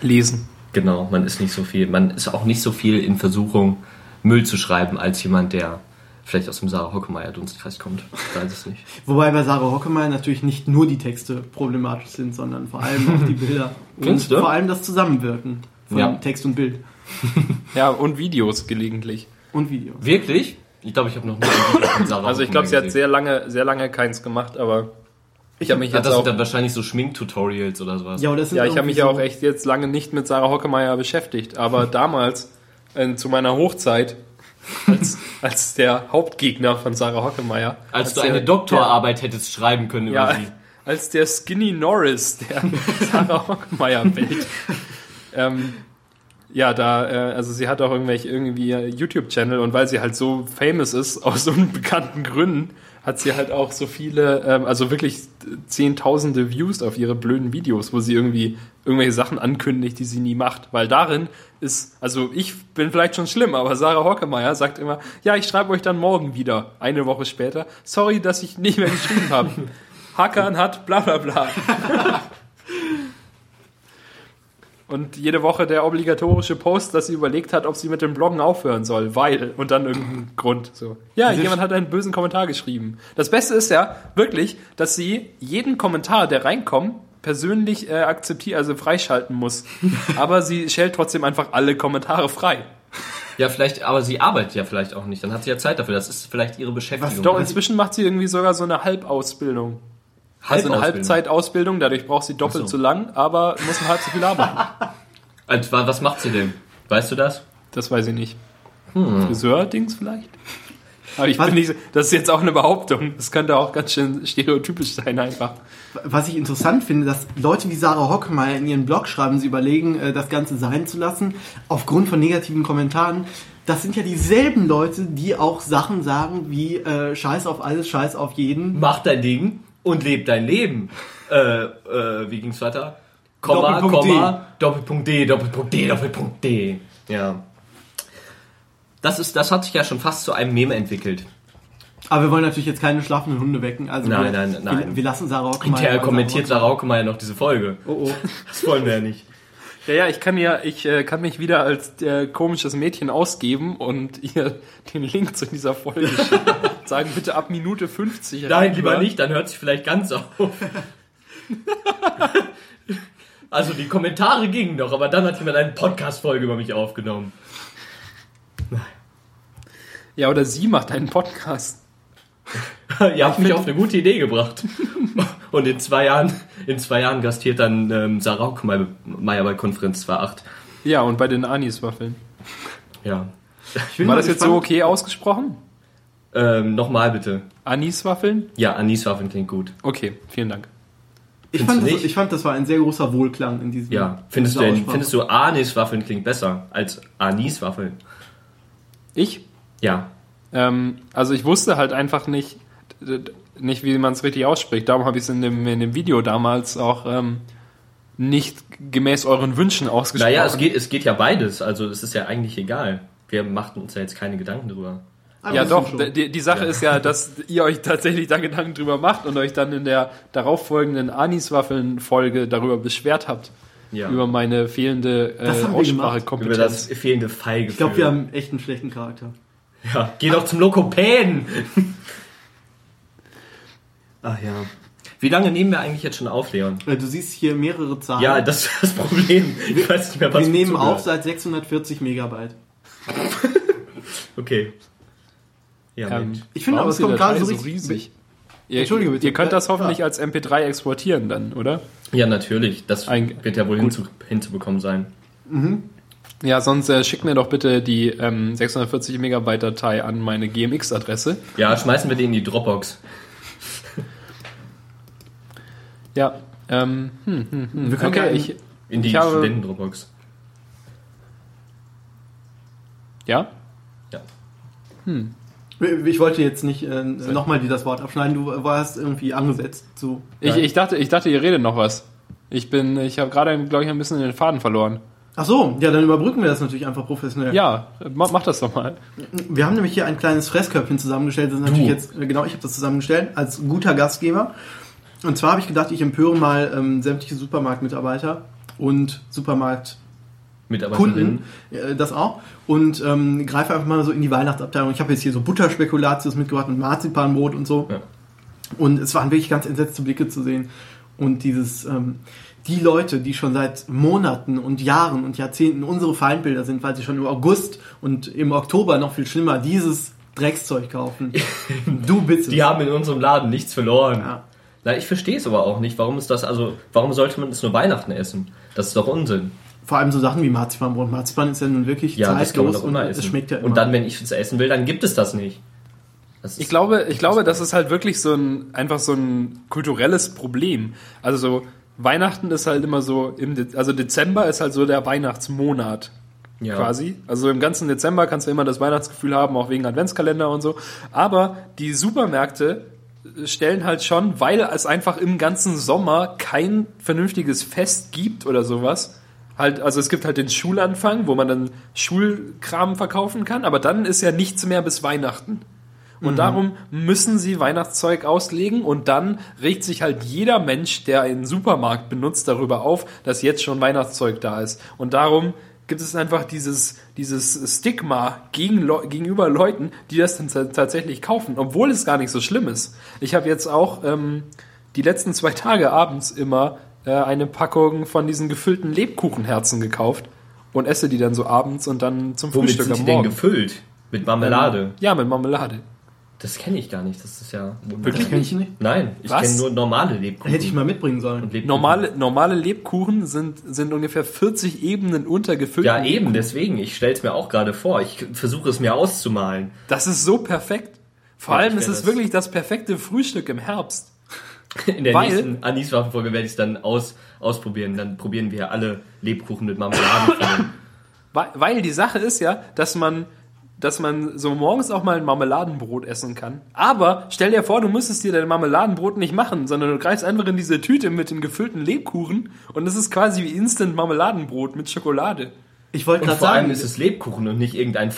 Lesen. genau, man ist nicht so viel, man ist auch nicht so viel in Versuchung, Müll zu schreiben, als jemand, der vielleicht aus dem Sarah Hockemeyer Dunstkreis kommt. Ich weiß es nicht. Wobei bei Sarah Hockemeyer natürlich nicht nur die Texte problematisch sind, sondern vor allem auch die Bilder. und vor allem das Zusammenwirken von Ja. Text und Bild Ja, und Videos gelegentlich. und Video. Wirklich? Ich glaube, ich habe noch nie ein Video von Sarah Also ich glaube, sie hat sehr lange, sehr lange keins gemacht, aber ich habe mich jetzt Das auch, sind dann wahrscheinlich so Schminktutorials oder sowas. Ja, das sind ja, ich habe mich ja auch so- echt jetzt lange nicht mit Sarah Hockemeyer beschäftigt, aber damals äh, zu meiner Hochzeit als, als der Hauptgegner von Sarah Hockemeyer, Als du der- eine Doktorarbeit hättest schreiben können ja, über sie. als der Skinny Norris der Sarah Hockemeyer Welt. ähm, ja, da, äh, also sie hat auch irgendwelche irgendwie ihr YouTube-Channel und weil sie halt so famous ist, aus so unbekannten Gründen, hat sie halt auch so viele, ähm, also wirklich zehntausende Views auf ihre blöden Videos, wo sie irgendwie irgendwelche Sachen ankündigt, die sie nie macht. Weil darin ist, also ich bin vielleicht schon schlimm, aber Sarah Hockemeyer sagt immer, ja, ich schreibe euch dann morgen wieder, eine Woche später. Sorry, dass ich nicht mehr geschrieben habe. Hackern hat bla bla bla. Und jede Woche der obligatorische Post, dass sie überlegt hat, ob sie mit dem Bloggen aufhören soll, weil, und dann irgendein Grund. So. Ja, jemand hat einen bösen Kommentar geschrieben. Das Beste ist ja wirklich, dass sie jeden Kommentar, der reinkommt, persönlich äh, akzeptieren, also freischalten muss. Aber sie stellt trotzdem einfach alle Kommentare frei. Ja, vielleicht, aber sie arbeitet ja vielleicht auch nicht. Dann hat sie ja Zeit dafür. Das ist vielleicht ihre Beschäftigung. Doch, inzwischen macht sie irgendwie sogar so eine Halbausbildung. Also eine. Halbzeitausbildung, dadurch braucht sie doppelt so. so lang, aber muss halb so viel arbeiten. Wa- was macht sie denn? Weißt du das? Das weiß ich nicht. Hm. Friseur-Dings vielleicht? Aber ich Was? bin nicht, das ist jetzt auch eine Behauptung. Das könnte auch ganz schön stereotypisch sein einfach. Was ich interessant finde, dass Leute wie Sarah Hockemeyer in ihren Blog schreiben, sie überlegen, äh, das Ganze sein zu lassen, aufgrund von negativen Kommentaren. Das sind ja dieselben Leute, die auch Sachen sagen wie äh, Scheiß auf alles, Scheiß auf jeden. Mach dein Ding und leb dein Leben. Äh, äh, wie ging's weiter? Komma, Doppelpunkt Komma, Doppelpunkt D, Doppelpunkt D, Doppelpunkt D. Ja. Das ist, das hat sich ja schon fast zu einem Meme entwickelt. Aber wir wollen natürlich jetzt keine schlafenden Hunde wecken. Also Nein, wir, nein, nein. Wir, wir lassen Sarah Hockemeyer. Hinterher kommentiert Sarah Hockemeyer noch diese Folge. Oh oh. Das wollen wir ja nicht. Ja, ja, ich kann ja, ich äh, kann mich wieder als äh, komisches Mädchen ausgeben und ihr den Link zu dieser Folge schicken. Sagen bitte ab Minute 50. Nein, lieber nicht, dann hört sich vielleicht ganz auf. Also die Kommentare gingen noch, aber dann hat jemand eine Podcast-Folge über mich aufgenommen. Ja, oder sie macht einen Podcast. Ihr habt mich auf eine gute Idee gebracht. Und in zwei Jahren, in zwei Jahren gastiert dann ähm, Sarah Hockmeier bei Konferenz 2.8. Ja, und bei den Anis-Waffeln. Ja. War das jetzt so okay ausgesprochen? Ähm, Nochmal bitte. Anis-Waffeln? Ja, Aniswaffen klingt gut. Okay, vielen Dank. Ich fand, das, ich fand, das war ein sehr großer Wohlklang in diesem. Ja. Findest du, findest du Aniswaffeln klingt besser als Aniswaffeln? Ich? Ja. Ähm, also ich wusste halt einfach nicht, nicht wie man es richtig ausspricht. Darum habe ich es in dem, in dem Video damals auch ähm, nicht gemäß euren Wünschen ausgesprochen. Naja, es geht, es geht ja beides. Also es ist ja eigentlich egal. Wir machten uns ja jetzt keine Gedanken drüber. Ja doch, die, die Sache Ja. ist ja, dass ihr euch tatsächlich da Gedanken drüber macht und euch dann in der darauffolgenden Aniswaffeln-Folge darüber beschwert habt. Ja. Über meine fehlende äh, gemacht. Über Aussprachekompetenz. das fehlende Fallgefühl. Ich glaube, wir haben echt einen schlechten Charakter. Ja, geh doch zum Lokopäden! Ach ja. Wie lange nehmen wir eigentlich jetzt schon auf, Leon? Äh, Du siehst hier mehrere Zahlen. Ja, das ist das Problem. Ich weiß nicht mehr, was wir nehmen zugehört. auf seit 640 Megabyte. Okay. Ja, Ähm. Ich finde aber, es kommt die gerade so richtig- riesig. Ihr, Entschuldige bitte. Ihr könnt das Ja. hoffentlich als MP3 exportieren dann, oder? Ja, natürlich. Das Ein- wird ja wohl hinzu, hinzubekommen sein. Ja, sonst äh, schickt mir doch bitte die ähm, 640 Megabyte Datei an meine GMX-Adresse. Ja, schmeißen wir den in die Dropbox. Ja. Ähm, hm, hm, hm. Wir können okay, ja in- ich, In die Studenten-Dropbox. ja. Ja. Ich wollte jetzt nicht äh, nochmal dir das Wort abschneiden, du warst irgendwie angesetzt. So. Ich, ich, dachte, ich dachte, ihr redet noch was. Ich bin, ich habe gerade, glaube ich, ein bisschen den Faden verloren. Ach so, ja, dann überbrücken wir das natürlich einfach professionell. Ja, mach, mach das doch mal. Wir haben nämlich hier ein kleines Fressköpfchen zusammengestellt. Das ist natürlich Du. jetzt, äh, genau, ich habe das zusammengestellt als guter Gastgeber. Und zwar habe ich gedacht, ich empöre mal ähm, sämtliche Supermarktmitarbeiter und Supermarktkunden, Mitarbeiterinnen. äh, das auch, und ähm, greife einfach mal so in die Weihnachtsabteilung. Ich habe jetzt hier so Butterspekulatius mitgebracht und Marzipanbrot und so. Ja. Und es waren wirklich ganz entsetzte Blicke zu sehen. Und dieses, ähm, die Leute, die schon seit Monaten und Jahren und Jahrzehnten unsere Feindbilder sind, weil sie schon im August und im Oktober noch viel schlimmer dieses Dreckszeug kaufen. du bitte. Die haben in unserem Laden nichts verloren. Ja. Na, ich verstehe es aber auch nicht. Warum ist das, also, warum sollte man das nur Weihnachten essen? Das ist doch Unsinn. Vor allem so Sachen wie Marzipanbrot. Marzipan ist ja nun wirklich Ja, zeitlos und es schmeckt ja immer. Und dann, wenn ich es essen will, dann gibt es das nicht. Das Ich glaube, ich glaube, das ist halt wirklich so ein, einfach so ein kulturelles Problem. Also so, Weihnachten ist halt immer so, im De also Dezember ist halt so der Weihnachtsmonat. ja. quasi. Also im ganzen Dezember kannst du immer das Weihnachtsgefühl haben, auch wegen Adventskalender und so. Aber die Supermärkte stellen halt schon, weil es einfach im ganzen Sommer kein vernünftiges Fest gibt oder sowas. Halt, also es gibt halt den Schulanfang, wo man dann Schulkram verkaufen kann, aber dann ist ja nichts mehr bis Weihnachten. Und darum müssen sie Weihnachtszeug auslegen und dann regt sich halt jeder Mensch, der einen Supermarkt benutzt, darüber auf, dass jetzt schon Weihnachtszeug da ist. Und darum gibt es einfach dieses, dieses Stigma gegen gegenüber Leuten, die das dann ta- tatsächlich kaufen, obwohl es gar nicht so schlimm ist. Ich habe jetzt auch ähm, die letzten zwei Tage abends immer äh, eine Packung von diesen gefüllten Lebkuchenherzen gekauft und esse die dann so abends und dann zum Womit Frühstück sind am die denn Morgen. gefüllt? Mit Marmelade? Ja, mit Marmelade. Das kenne ich gar nicht. Das ist ja. das kenn ich nicht. Nein, ich Was? kenne nur normale Lebkuchen. Hätte ich mal mitbringen sollen. Lebkuchen. Normale, normale Lebkuchen sind, sind ungefähr 40 Ebenen untergefüllt. Ja, eben, deswegen. Ich stelle es mir auch gerade vor. Ich versuche es mir auszumalen. Das ist so perfekt. Vor Ja, allem ist es das- wirklich das perfekte Frühstück im Herbst. In der Weil- nächsten Aniswaffenfolge werde ich es dann aus, ausprobieren. Dann probieren wir alle Lebkuchen mit Marmelade. füllen. Weil, weil die Sache ist ja, dass man, dass man so morgens auch mal ein Marmeladenbrot essen kann. Aber stell dir vor, du müsstest dir dein Marmeladenbrot nicht machen, sondern du greifst einfach in diese Tüte mit den gefüllten Lebkuchen und es ist quasi wie Instant Marmeladenbrot mit Schokolade. Ich wollte gerade vor allem sagen, ist es Lebkuchen und nicht irgendein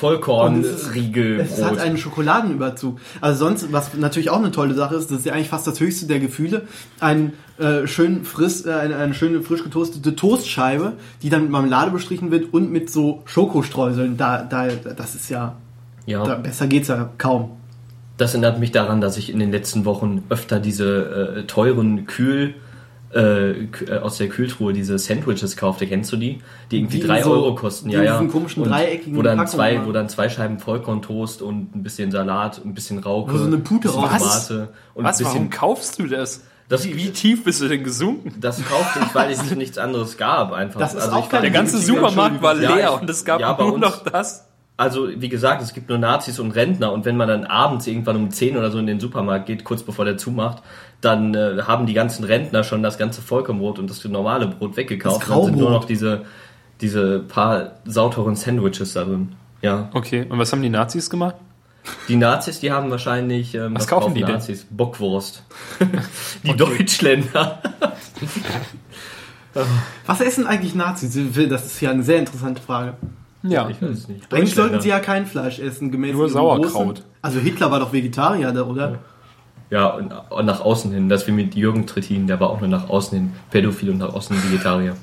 Und es hat einen Schokoladenüberzug. Also sonst, was natürlich auch eine tolle Sache ist, das ist ja eigentlich fast das höchste der Gefühle, ein äh, schön friss, äh, eine, eine schöne frisch getoastete Toastscheibe, die dann mit Marmelade bestrichen wird und mit so Schokostreuseln. Da, da, das ist ja, Ja. da, besser geht's ja kaum. Das erinnert mich daran, dass ich in den letzten Wochen öfter diese äh, teuren Kühl äh, äh, aus der Kühltruhe diese Sandwiches kaufte. Kennst du die? Die irgendwie Die drei so- Euro kosten. Ja, ja. diesen komischen Und dreieckigen wo dann zwei, wo dann zwei Scheiben Vollkorntoast und ein bisschen Salat, ein bisschen Rauke, Wo so eine Pute bisschen raus- Tomate und Was? ein Warum bisschen. kaufst du das? Das- wie, wie tief bist du denn gesunken? Das kaufte ich, weil es nichts anderes gab. Einfach. Das ist also auch ich Der ganze Supermarkt war Ja, leer ich- und es gab ja, nur uns- noch das. Also wie gesagt, es gibt nur Nazis und Rentner und wenn man dann abends irgendwann um 10 oder so in den Supermarkt geht, kurz bevor der zumacht, dann äh, haben die ganzen Rentner schon das ganze Vollkornbrot und das normale Brot weggekauft. Das dann sind nur noch diese, diese paar sauteuren Sandwiches da drin. Ja. Okay, und was haben die Nazis gemacht? Die Nazis, die haben wahrscheinlich. Ähm, Was kaufen die denn? Nazis? Bockwurst. die Deutschländer. Was essen eigentlich Nazis? Das ist ja eine sehr interessante Frage. Ja. Ich weiß es nicht. Eigentlich sollten sie ja kein Fleisch essen, gemäß Nur Sauerkraut. Großen. Also Hitler war doch Vegetarier, da, oder? Ja, und, und nach außen hin, das wie mit Jürgen Trittin, der war auch nur nach außen hin pädophil und nach außen hin Vegetarier.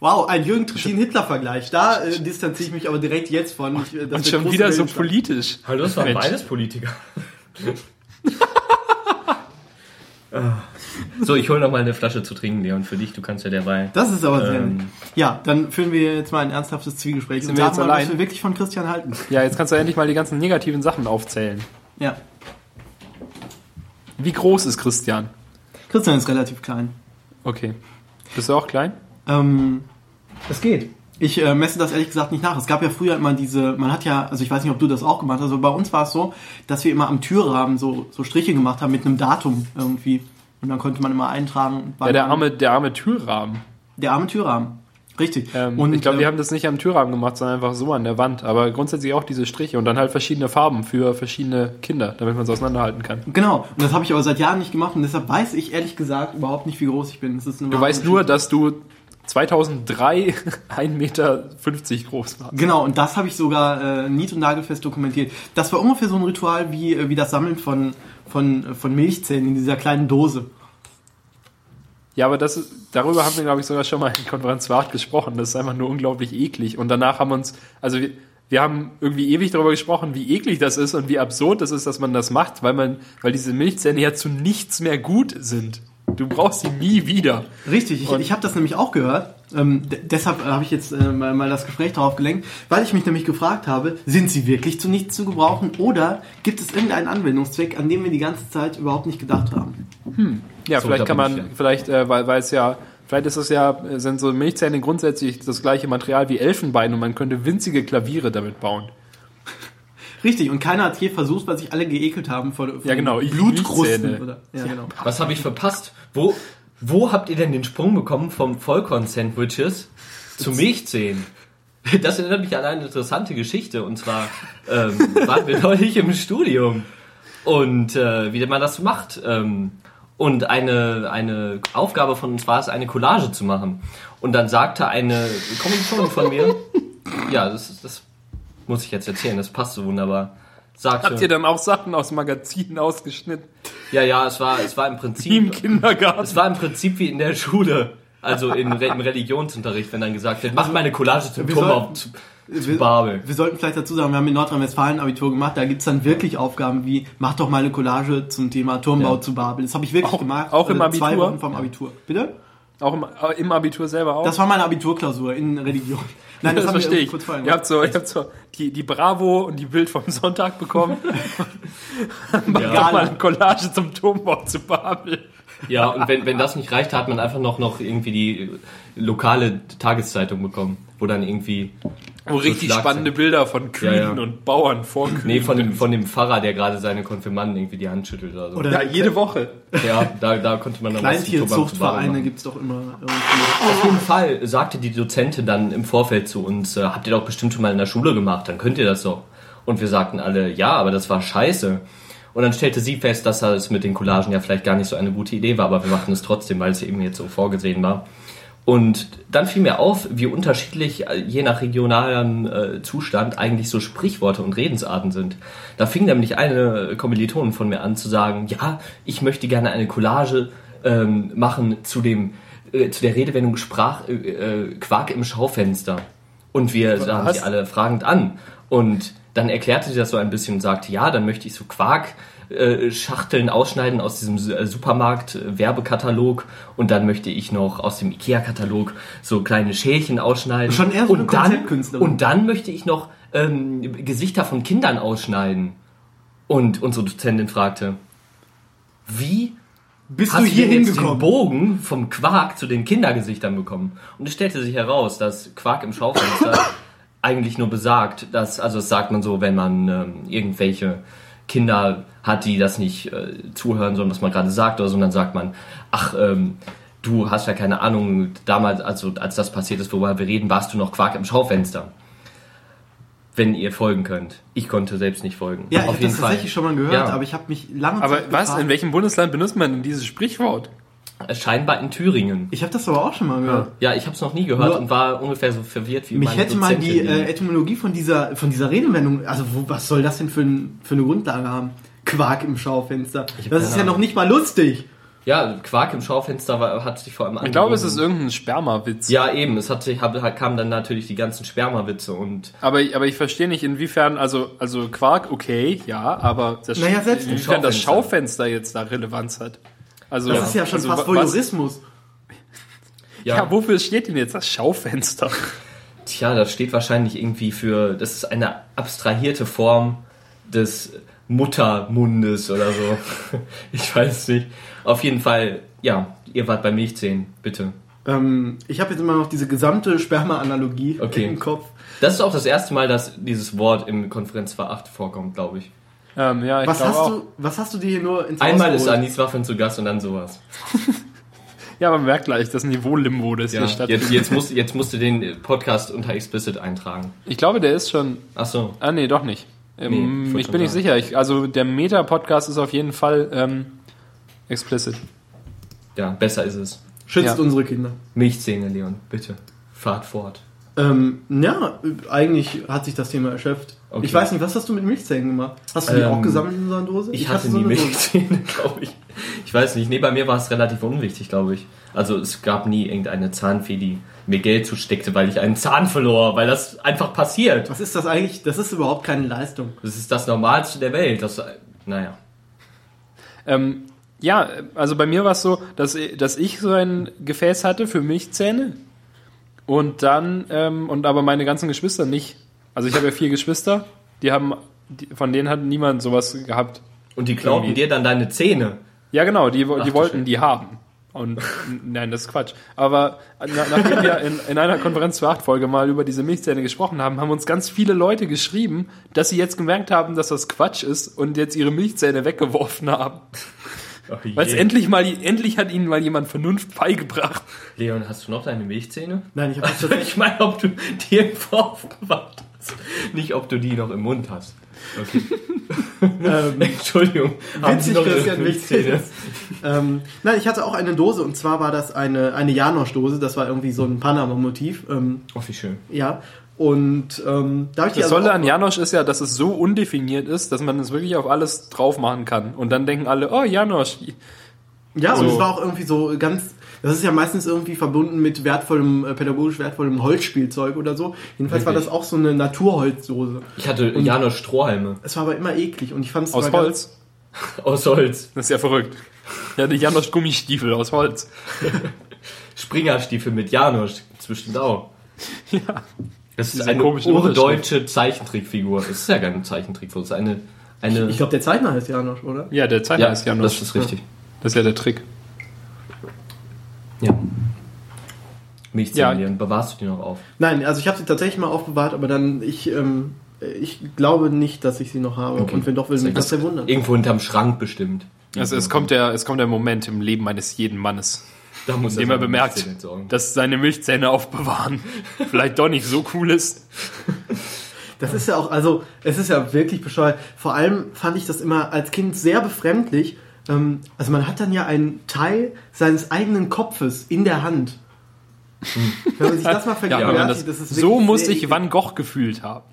Wow, ein Jürgen Trittin-Hitler-Vergleich. Da äh, distanziere ich mich aber direkt jetzt von. Ich, äh, das Und schon wieder so politisch. Hallo, das waren beides Politiker. so, ich hole noch mal eine Flasche zu trinken, Leon, für dich. Du kannst ja derweil. Das ist aber sehr Ähm. Ja, dann führen wir jetzt mal ein ernsthaftes Zwiegespräch Sind und wir sagen jetzt mal, was allein? wir wirklich von Christian halten. Ja, jetzt kannst du endlich mal die ganzen negativen Sachen aufzählen. Ja. Wie groß ist Christian? Christian ist relativ klein. Okay. Bist du auch klein? Ähm, es geht. Ich äh, messe das ehrlich gesagt nicht nach. Es gab ja früher immer diese, man hat ja, also ich weiß nicht, ob du das auch gemacht hast, aber bei uns war es so, dass wir immer am Türrahmen so, so Striche gemacht haben mit einem Datum irgendwie. Und dann konnte man immer eintragen. Ja, der arme, der arme Türrahmen. Der arme Türrahmen. Richtig. Ähm, und ich glaube, äh, wir haben das nicht am Türrahmen gemacht, sondern einfach so an der Wand. Aber grundsätzlich auch diese Striche und dann halt verschiedene Farben für verschiedene Kinder, damit man es auseinanderhalten kann. Genau, und das habe ich aber seit Jahren nicht gemacht und deshalb weiß ich ehrlich gesagt überhaupt nicht, wie groß ich bin. Du weißt nur, dass du 2003 1,50 Meter groß warst. Genau, und das habe ich sogar äh, nied- und nagelfest dokumentiert. Das war ungefähr so ein Ritual wie, äh, wie das Sammeln von, von, von Milchzähnen in dieser kleinen Dose. Ja, aber das darüber haben wir, glaube ich, sogar schon mal in Konferenz Wart gesprochen. Das ist einfach nur unglaublich eklig. Und danach haben uns, also wir, wir haben irgendwie ewig darüber gesprochen, wie eklig das ist und wie absurd das ist, dass man das macht, weil man, weil diese Milchzähne ja zu nichts mehr gut sind. Du brauchst sie nie wieder. Richtig, ich, ich habe das nämlich auch gehört. Ähm, deshalb habe ich jetzt äh, mal, mal das Gespräch darauf gelenkt, weil ich mich nämlich gefragt habe, sind sie wirklich zu nichts zu gebrauchen oder gibt es irgendeinen Anwendungszweck, an dem wir die ganze Zeit überhaupt nicht gedacht haben? Ja, So, vielleicht kann man, vielleicht, äh, weil, weil es ja, vielleicht ist es ja, äh, sind so Milchzähne grundsätzlich das gleiche Material wie Elfenbein und man könnte winzige Klaviere damit bauen. Richtig, und keiner hat je versucht, weil sich alle geekelt haben vor, vor Ja, genau, Blutkrusten. Oder, ja, genau. Was habe ich verpasst? Wo, wo habt ihr denn den Sprung bekommen vom Vollkorn-Sandwiches zu Milchzähnen? Das erinnert mich an eine interessante Geschichte. Und zwar ähm, waren wir neulich im Studium und äh, wie man das so macht. Ähm, und eine, eine Aufgabe von uns war es, eine Collage zu machen. Und dann sagte eine Kommilitonin von mir, ja, das, ist- das muss ich jetzt erzählen, das passt so wunderbar. Sagte, Habt ihr dann auch Sachen aus Magazinen ausgeschnitten? ja, ja, es war, es war im Wie im Prinzip, Kindergarten. es war im Prinzip wie in der Schule. Also in, Re- im Religionsunterricht, wenn dann gesagt wird, mach mal eine Collage zum Turm auf zu, zu Wir, Babel. wir sollten vielleicht dazu sagen, wir haben in Nordrhein-Westfalen Abitur gemacht, da gibt's dann wirklich Aufgaben wie, mach doch mal eine Collage zum Thema Turmbau Ja. zu Babel. Das habe ich wirklich Auch- gemacht. auch im Zwei Abitur? Wochen vom Abitur. Bitte? Auch im, äh, im Abitur selber auch? Das war meine Abiturklausur in Religion. Nein, das wir verstehe ich. kurz Ihr gemacht. habt so, ihr habt so die, die Bravo und die Bild vom Sonntag bekommen. Mach Ja. doch mal eine Collage zum Turmbau zu Babel. Ja, und wenn, wenn das nicht reicht, hat man einfach noch, noch irgendwie die lokale Tageszeitung bekommen, wo dann irgendwie Wo richtig Schlagzeilen. spannende Bilder von Kühen Ja, ja. und Bauern vor Kühen. Nee, von dem, von dem Pfarrer, der gerade seine Konfirmanden irgendwie die Hand schüttelt oder so. Oder ja, jede Woche. ja, da, da konnte man dann Kleintierzuchtvereine machen. gibt's doch immer irgendwie. Auf jeden Fall sagte die Dozentin dann im Vorfeld zu uns, äh, habt ihr doch bestimmt schon mal in der Schule gemacht, dann könnt ihr das doch. Und wir sagten alle, ja, aber das war scheiße. Und dann stellte sie fest, dass das mit den Collagen ja vielleicht gar nicht so eine gute Idee war, aber wir machten es trotzdem, weil es eben jetzt so vorgesehen war. Und dann fiel mir auf, wie unterschiedlich äh, je nach regionalem äh, Zustand eigentlich so Sprichworte und Redensarten sind. Da fing nämlich eine Kommilitonin von mir an zu sagen, ja, ich möchte gerne eine Collage ähm, machen zu dem äh, zu der Redewendung Sprach äh, äh, Quark im Schaufenster. Und wir sahen sie alle fragend an. Und dann erklärte sie das so ein bisschen und sagte, ja, dann möchte ich so Quark äh, Schachteln ausschneiden aus diesem äh, Supermarkt äh, und dann möchte ich noch aus dem Ikea Katalog so kleine Schälchen ausschneiden Schon eher so und dann und dann möchte ich noch ähm, Gesichter von Kindern ausschneiden und unsere Dozentin fragte wie Bist hast du hier jetzt den hingekommen? Bogen vom Quark zu den Kindergesichtern bekommen? Und es stellte sich heraus, dass Quark im Schaufenster eigentlich nur besagt, dass, also das sagt man so, wenn man ähm, irgendwelche Kinder hat, die das nicht äh, zuhören sollen, was man gerade sagt, oder so, und dann sagt man, ach, ähm, du hast ja keine Ahnung, damals, also als das passiert ist, worüber wir reden, warst du noch Quark im Schaufenster. Wenn ihr folgen könnt. Ich konnte selbst nicht folgen. Ja, ich habe das tatsächlich schon mal gehört, Ja. aber ich habe mich lange Aber Zeit was? gefragt- In welchem Bundesland benutzt man denn dieses Sprichwort? Scheinbar in Thüringen. Ich habe das aber auch schon mal gehört. Ja, ich habe es noch nie gehört Nur- und war ungefähr so verwirrt wie Mich hätte mal die Dozentin, äh, Etymologie von dieser, von dieser Redewendung, also wo, was soll das denn für, ein, für eine Grundlage haben? Quark im Schaufenster. Das ist ja noch nicht mal lustig. Ja, Quark im Schaufenster war, hat sich vor allem Ich glaube, es ist irgendein Spermawitz. Ja, eben. Es hat sich, hab, hat- kamen dann natürlich die ganzen Spermawitze und Aber, aber ich verstehe nicht, inwiefern, also, also Quark, okay, ja, aber das, Naja, selbst inwiefern das Schaufenster. Schaufenster jetzt da Relevanz hat. Also, Das ist ja schon also, fast Voyeurismus. Ja, wofür steht denn jetzt das Schaufenster? Tja, das steht wahrscheinlich irgendwie für, das ist eine abstrahierte Form des Muttermundes oder so. Ich weiß nicht. Auf jeden Fall, ja, ihr wart bei Milchzähnen, bitte. Ähm, ich habe jetzt immer noch diese gesamte Sperma-Analogie Okay. im Kopf. Das ist auch das erste Mal, dass dieses Wort im Konferenz 2.8 vorkommt, glaube ich. Ähm, ja, ich Was hast, auch. du, was hast du dir hier nur ins Einmal Haus ist? Anis Waffen zu Gast und dann sowas. Ja, man merkt gleich das Niveau-Limbo, das Ja, hier stattfindet. jetzt, jetzt, musst, jetzt musst du den Podcast unter Explicit eintragen. Ich glaube, der ist schon. Ach so. Ah, nee, doch nicht. Ähm, Nee, ich bin nicht sicher. Ich, also, der Meta-Podcast ist auf jeden Fall ähm, explicit. Ja, besser ist es. Schützt Ja. unsere Kinder. Milchzähne, Leon, bitte. Fahrt fort. Ähm, ja, eigentlich hat sich das Thema erschöpft. Okay. Ich weiß nicht, was hast du mit Milchzähnen gemacht? Hast du die Ähm, auch gesammelt in so einer Dose? Ich, hatte nie so Dose. Milchzähne, glaube ich. Ich weiß nicht. Nee, bei mir war es relativ unwichtig, glaube ich. Also es gab nie irgendeine Zahnfee, die mir Geld zusteckte, weil ich einen Zahn verlor, weil das einfach passiert. Was ist das eigentlich? Das ist überhaupt keine Leistung. Das ist das Normalste der Welt. Das, naja. Ähm, ja, also bei mir war es so, dass, dass ich so ein Gefäß hatte für Milchzähne und dann, ähm, und aber meine ganzen Geschwister nicht. Also ich habe ja vier Geschwister, die haben, die, von denen hat niemand sowas gehabt. Und die klauten Irgendwie. dir dann deine Zähne. Ja, genau, die, Ach die wollten die haben. Und nein, das ist Quatsch. Aber na, nachdem wir in, in einer Konferenz zur Acht-Folge mal über diese Milchzähne gesprochen haben, haben uns ganz viele Leute geschrieben, dass sie jetzt gemerkt haben, dass das Quatsch ist und jetzt ihre Milchzähne weggeworfen haben. Oh Weil es endlich mal, endlich hat ihnen mal jemand Vernunft beigebracht. Leon, hast du noch deine Milchzähne? Nein, ich habe tatsächlich. Ich meine, ob du die irgendwo aufbewahrt hast. Nicht, ob du die noch im Mund hast. Okay. ähm, Entschuldigung. Witzig, Christian, witzig. ähm, nein, ich hatte auch eine Dose und zwar war das eine, eine Janosch-Dose. Das war irgendwie so ein Panama-Motiv. Ähm, Oh, wie schön. ja. Und ähm, da habe ich die Das also Tolle an Janosch ist ja, dass es so undefiniert ist, dass man es wirklich auf alles drauf machen kann. Und dann denken alle, oh, Janosch. Ja, und So. es war auch irgendwie so ganz. Das ist ja meistens irgendwie verbunden mit wertvollem, äh, pädagogisch wertvollem Holzspielzeug oder so. Jedenfalls war Wirklich? das auch so eine Naturholzdose. Ich hatte Janosch Strohhalme Es war aber immer eklig und ich fand es Aus Holz. aus Holz. Das ist ja verrückt. Ja, die Janosch Gummistiefel aus Holz. Springerstiefel mit Janosch. Zwischen auch. Ja. Das ist Diese eine komische urdeutsche Zeichentrickfigur. Es ist ja keine Zeichentrickfigur. Es ist eine. eine Ganz, ich glaube, der Zeichner heißt Janosch, oder? Ja, der Zeichner ja, ist Janosch. das ist richtig. Das ist ja der Trick. Ja. Milchzähne, Ja. Leon, bewahrst du die noch auf? Nein, also ich habe sie tatsächlich mal aufbewahrt, aber dann ich ähm, ich glaube nicht, dass ich sie noch habe. Okay. Und wenn doch, will mich das sehr wundern. Irgendwo hinterm Schrank bestimmt. Also es kommt, der, es kommt der Moment im Leben eines jeden Mannes, da muss in dem er bemerkt, dass seine Milchzähne aufbewahren vielleicht doch nicht so cool ist. Das ist ja auch, also es ist ja wirklich bescheuert. Vor allem fand ich das immer als Kind sehr befremdlich. Ähm, also man hat dann ja einen Teil seines eigenen Kopfes in der Hand. Wenn man sich das mal Ja, vergegenwärtigt, man das, das ist so muss eklig. Van Gogh gefühlt haben.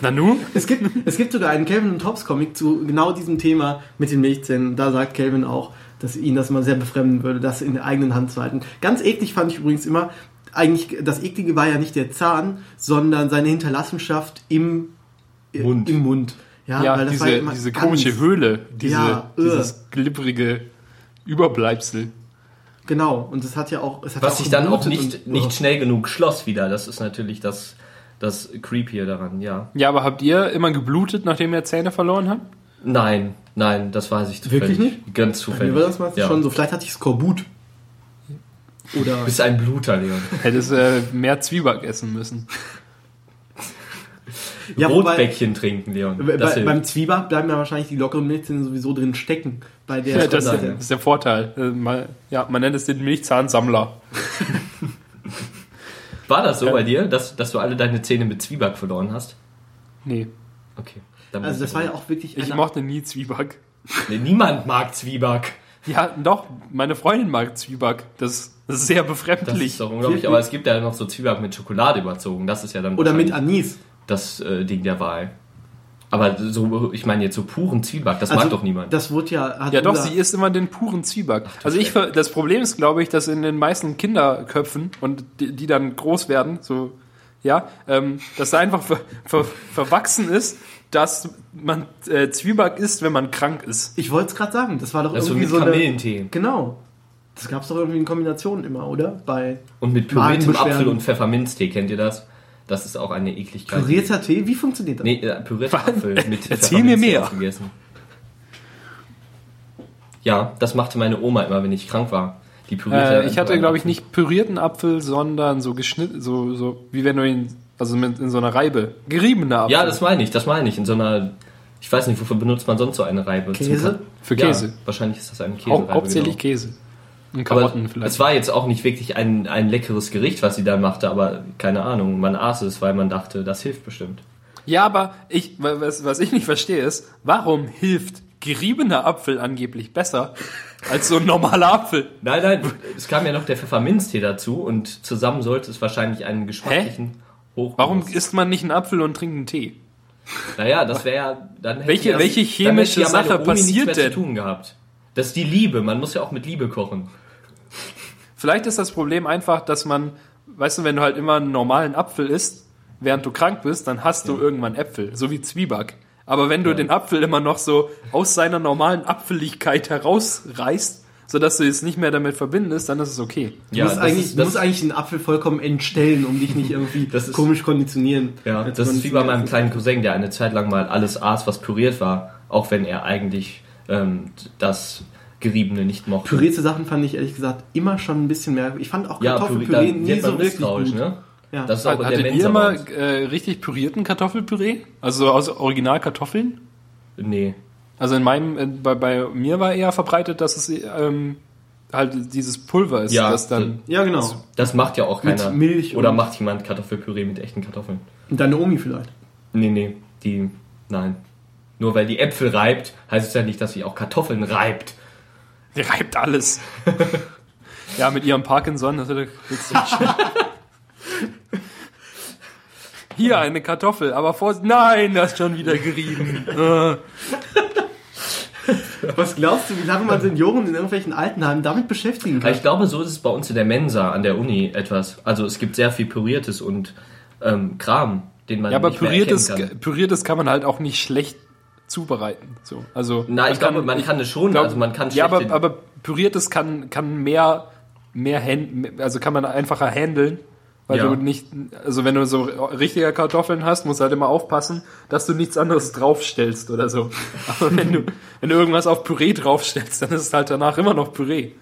Nanu? Es gibt, es gibt sogar einen Calvin und Hobbes Comic zu genau diesem Thema mit den Milchzähnen. Da sagt Calvin auch, dass ihn das mal sehr befremden würde, das in der eigenen Hand zu halten. Ganz eklig fand ich übrigens immer, eigentlich, das Eklige war ja nicht der Zahn, sondern seine Hinterlassenschaft im äh, Mund. Im Mund. Ja, Ja, weil das war diese, immer diese ganz- komische Höhle, diese, Ja, äh. dieses glibberige Überbleibsel. Genau, und es hat ja auch. Es hat Was ja sich dann auch nicht, und- nicht schnell genug schloss wieder. Das ist natürlich das, das Creepy daran, ja. Ja, aber habt ihr immer geblutet, nachdem ihr Zähne verloren habt? Nein, nein, das weiß ich zufällig. Wirklich nicht? Ganz Bei zufällig. mir war das ja. schon so. Vielleicht hatte ich Skorbut. Oder. Du bist ein Bluter, Leon. Hättest äh, mehr Zwieback essen müssen. Ja, wobei- Rotbäckchen trinken, Leon. Bei, beim Zwieback bleiben ja wahrscheinlich die lockeren Milchzähne sowieso drin stecken. Bei der Ja, das, das ist der Vorteil. Äh, mal- Ja, man nennt es den Milchzahnsammler. War das so Ja. bei dir, dass, dass du alle deine Zähne mit Zwieback verloren hast? Nee, Okay. Dann also das war ja auch wirklich ich mochte nie Zwieback. Nee, niemand mag Zwieback. Ja, doch, meine Freundin mag Zwieback. Das, das ist sehr Das befremdlich. ist doch unglaublich. Aber es gibt ja noch so Zwieback mit Schokolade überzogen. Das ist ja dann Oder mit Anis. das äh, Ding der Wahl. Aber so, ich meine jetzt so puren Zwieback, das Also, mag doch niemand. Das wurde ja. Hat Ja, doch, sie isst immer den puren Zwieback. Also ich, ver- das Problem ist, glaube ich, dass in den meisten Kinderköpfen und die, die dann groß werden, so, ja, ähm, dass da einfach ver, ver, verwachsen ist, dass man äh, Zwieback isst, wenn man krank ist. Ich wollte es gerade sagen. Das war doch Das so irgendwie mit so eine. Genau. Das gab es doch irgendwie in Kombinationen immer, oder? Bei Und mit püriertem. Apfel und Pfefferminztee, kennt ihr das? Das ist auch eine Ekligkeit. pürierter Tee. Wie funktioniert das? Nee, äh, pürierter Apfel mit Erzähl mir mehr. aufgegessen. Ja, das machte meine Oma immer, wenn ich krank war. Die pürierte Äh, ich hatte, glaube ich, nicht pürierten Apfel, sondern so geschnitten, so, so wie wenn du ihn, also mit, in so einer Reibe, geriebener Apfel. Ja, das meine ich, das meine ich. In so einer, ich weiß nicht, wofür benutzt man sonst so eine Reibe? Käse? Für Ja, Käse. wahrscheinlich ist das eine Hau Käsereibe. hauptsächlich genau. Käse. Und Aber Karotten vielleicht. es war jetzt auch nicht wirklich ein, ein leckeres Gericht, was sie da machte, aber keine Ahnung, man aß es, weil man dachte, das hilft bestimmt. Ja, aber ich, was, was ich nicht verstehe ist, warum hilft geriebener Apfel angeblich besser als so ein normaler Apfel? Nein, nein, es kam ja noch der Pfefferminztee dazu und zusammen sollte es wahrscheinlich einen geschmacklichen Hoch. Warum isst man nicht einen Apfel und trinkt einen Tee? Naja, das wäre ja dann hätte Welche- ja, welche dann chemische hätte ja Sache passiert denn? zu tun gehabt. Das ist die Liebe, man muss ja auch mit Liebe kochen. Vielleicht ist das Problem einfach, dass man, weißt du, wenn du halt immer einen normalen Apfel isst, während du krank bist, dann hast du irgendwann Äpfel, so wie Zwieback. Aber wenn du den Apfel immer noch so aus seiner normalen Apfeligkeit herausreißt, sodass du es nicht mehr damit verbindest, dann ist es okay. Du, musst, das eigentlich, ist- du musst eigentlich den Apfel vollkommen entstellen, um dich nicht irgendwie Das ist- komisch konditionieren. Ja, das ist wie bei meinem kleinen Cousin, der eine Zeit lang mal alles aß, was püriert war, auch wenn er eigentlich ähm, das Geriebene nicht mochte. Pürierte Sachen fand ich ehrlich gesagt immer schon ein bisschen mehr. Ich fand auch ja, Kartoffelpüree Püree, da nie so wirklich gut. ne? Ja. Das ist auch Hattet der ihr uns. äh, richtig pürierten Kartoffelpüree? Also so aus Originalkartoffeln? Nee. Also in meinem, äh, bei, bei mir war eher verbreitet, dass es ähm, halt dieses Pulver ist, Ja, das dann. ja, genau. Das macht ja auch Mit keiner. Milch Oder und- macht jemand Kartoffelpüree mit echten Kartoffeln? Und deine Omi vielleicht. Nee, nee, die. Nein. Nur weil die Äpfel reibt, heißt es ja nicht, dass sie auch Kartoffeln reibt. Die reibt alles. ja, mit ihrem Parkinson, das wird. Hier eine Kartoffel, aber vor. Nein, das ist schon wieder gerieben. Äh, Was glaubst du, wie lange man Senioren in irgendwelchen Altenheimen damit beschäftigen kann? ich glaube, so ist es bei uns in der Mensa an der Uni etwas. Also es gibt sehr viel Püriertes und ähm, Kram, den man ja, aber nicht mehr püriertes, erkennen kann. püriertes kann man halt auch nicht schlecht zubereiten. So, also Na, ich glaube, man kann es schon, glaub- also man kann Ja, aber, aber püriertes kann, kann mehr, mehr hand, also kann man einfacher handeln. Weil Ja. du nicht, also wenn du so richtige Kartoffeln hast, musst du halt immer aufpassen, dass du nichts anderes draufstellst oder so. Aber wenn du, wenn du irgendwas auf Püree draufstellst, dann ist es halt danach immer noch Püree.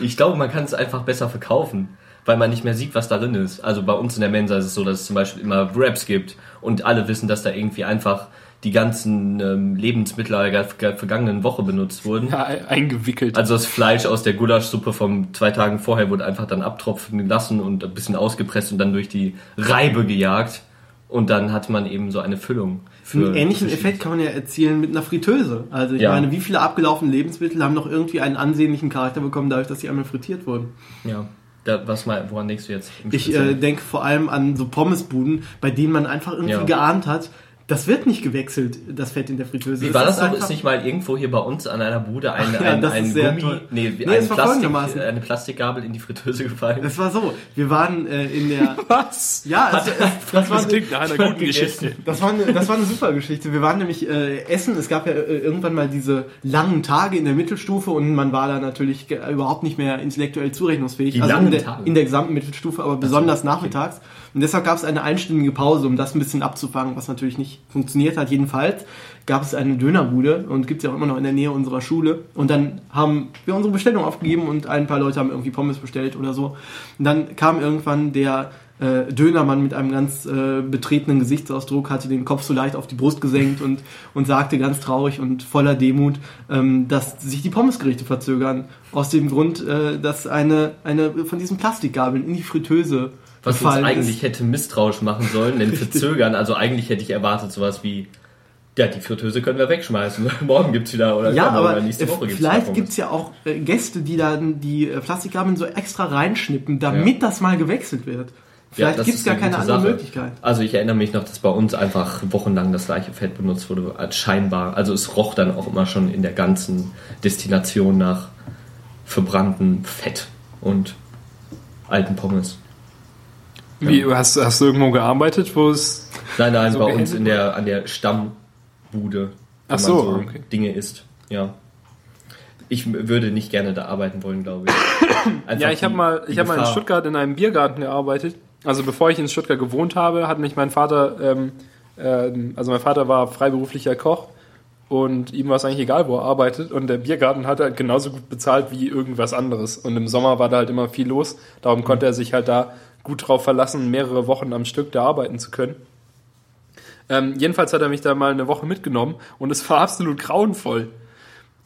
Ich glaube, man kann es einfach besser verkaufen, weil man nicht mehr sieht, was darin ist. Also bei uns in der Mensa ist es so, dass es zum Beispiel immer Wraps gibt und alle wissen, dass da irgendwie einfach die ganzen ähm, Lebensmittel der ver- vergangenen Woche benutzt wurden. Ja, e- eingewickelt. Also das Fleisch aus der Gulaschsuppe von zwei Tagen vorher wurde einfach dann abtropfen lassen und ein bisschen ausgepresst und dann durch die Reibe gejagt. Und dann hat man eben so eine Füllung. für Einen ähnlichen Effekt kann man ja erzielen mit einer Fritteuse. Also ich Ja. meine, wie viele abgelaufene Lebensmittel haben noch irgendwie einen ansehnlichen Charakter bekommen, dadurch, dass sie einmal frittiert wurden? Ja. Da, was mal, woran denkst du jetzt? im Ich äh, denke vor allem an so Pommesbuden, bei denen man einfach irgendwie Ja. geahnt hat, das wird nicht gewechselt, das Fett in der Fritteuse. Wie war das ist noch? Ist nicht mal irgendwo hier bei uns an einer Bude ein, Ach ja, ein, das ein Gummi, nee, Nee, ein Plastik, eine Plastikgabel in die Fritteuse gefallen? Das war so, wir waren äh, in der... Was? Ja, es, es, das war Das klingt nach einer guten Geschichte. Das war, eine, das war eine super Geschichte. Wir waren nämlich äh, essen. Es gab ja äh, irgendwann mal diese langen Tage in der Mittelstufe und man war da natürlich überhaupt nicht mehr intellektuell zurechnungsfähig. Die also langen in der, Tage? in der gesamten Mittelstufe, aber besonders nachmittags. Und deshalb gab es eine einstündige Pause, um das ein bisschen abzufangen, was natürlich nicht funktioniert hat. Jedenfalls gab es eine Dönerbude und gibt es ja auch immer noch in der Nähe unserer Schule. Und dann haben wir unsere Bestellung aufgegeben und ein paar Leute haben irgendwie Pommes bestellt oder so. Und dann kam irgendwann der äh, Dönermann mit einem ganz äh, betretenen Gesichtsausdruck hatte den Kopf so leicht auf die Brust gesenkt und, und sagte ganz traurig und voller Demut, ähm, dass sich die Pommesgerichte verzögern. Aus dem Grund, äh, dass eine, eine von diesen Plastikgabeln in die Fritteuse Was uns eigentlich hätte misstrauisch machen sollen, denn verzögern. Also eigentlich hätte ich erwartet sowas wie, ja, die Fritteuse können wir wegschmeißen. Morgen gibt's wieder oder Ja, aber oder nächste Woche gibt's vielleicht gibt's ja auch äh, Gäste, die dann die äh, Plastikgabeln so extra reinschnippen, damit das mal gewechselt wird. Vielleicht das gibt's ist gar eine keine andere Sache. Möglichkeit. Also ich erinnere mich noch, dass bei uns einfach wochenlang das gleiche Fett benutzt wurde, als scheinbar. Also es roch dann auch immer schon in der ganzen Destination nach verbranntem Fett und alten Pommes. Wie, hast, hast du irgendwo gearbeitet, wo es. Nein, nein, So bei uns in der, an der Stammbude, wo Ach so, man okay. Dinge isst. Ja. Ich würde nicht gerne da arbeiten wollen, glaube ich. Einfach Ja, ich habe mal, ich hab mal in. Stuttgart in einem Biergarten gearbeitet. Also bevor ich in Stuttgart gewohnt habe, hat mich mein Vater, ähm, ähm, also mein Vater war freiberuflicher Koch und ihm war es eigentlich egal, wo er arbeitet. Und der Biergarten hat halt genauso gut bezahlt wie irgendwas anderes. Und im Sommer war da halt immer viel los. Darum konnte er sich halt da gut drauf verlassen, mehrere Wochen am Stück da arbeiten zu können. Ähm, jedenfalls hat er mich da mal eine Woche mitgenommen und es war absolut grauenvoll.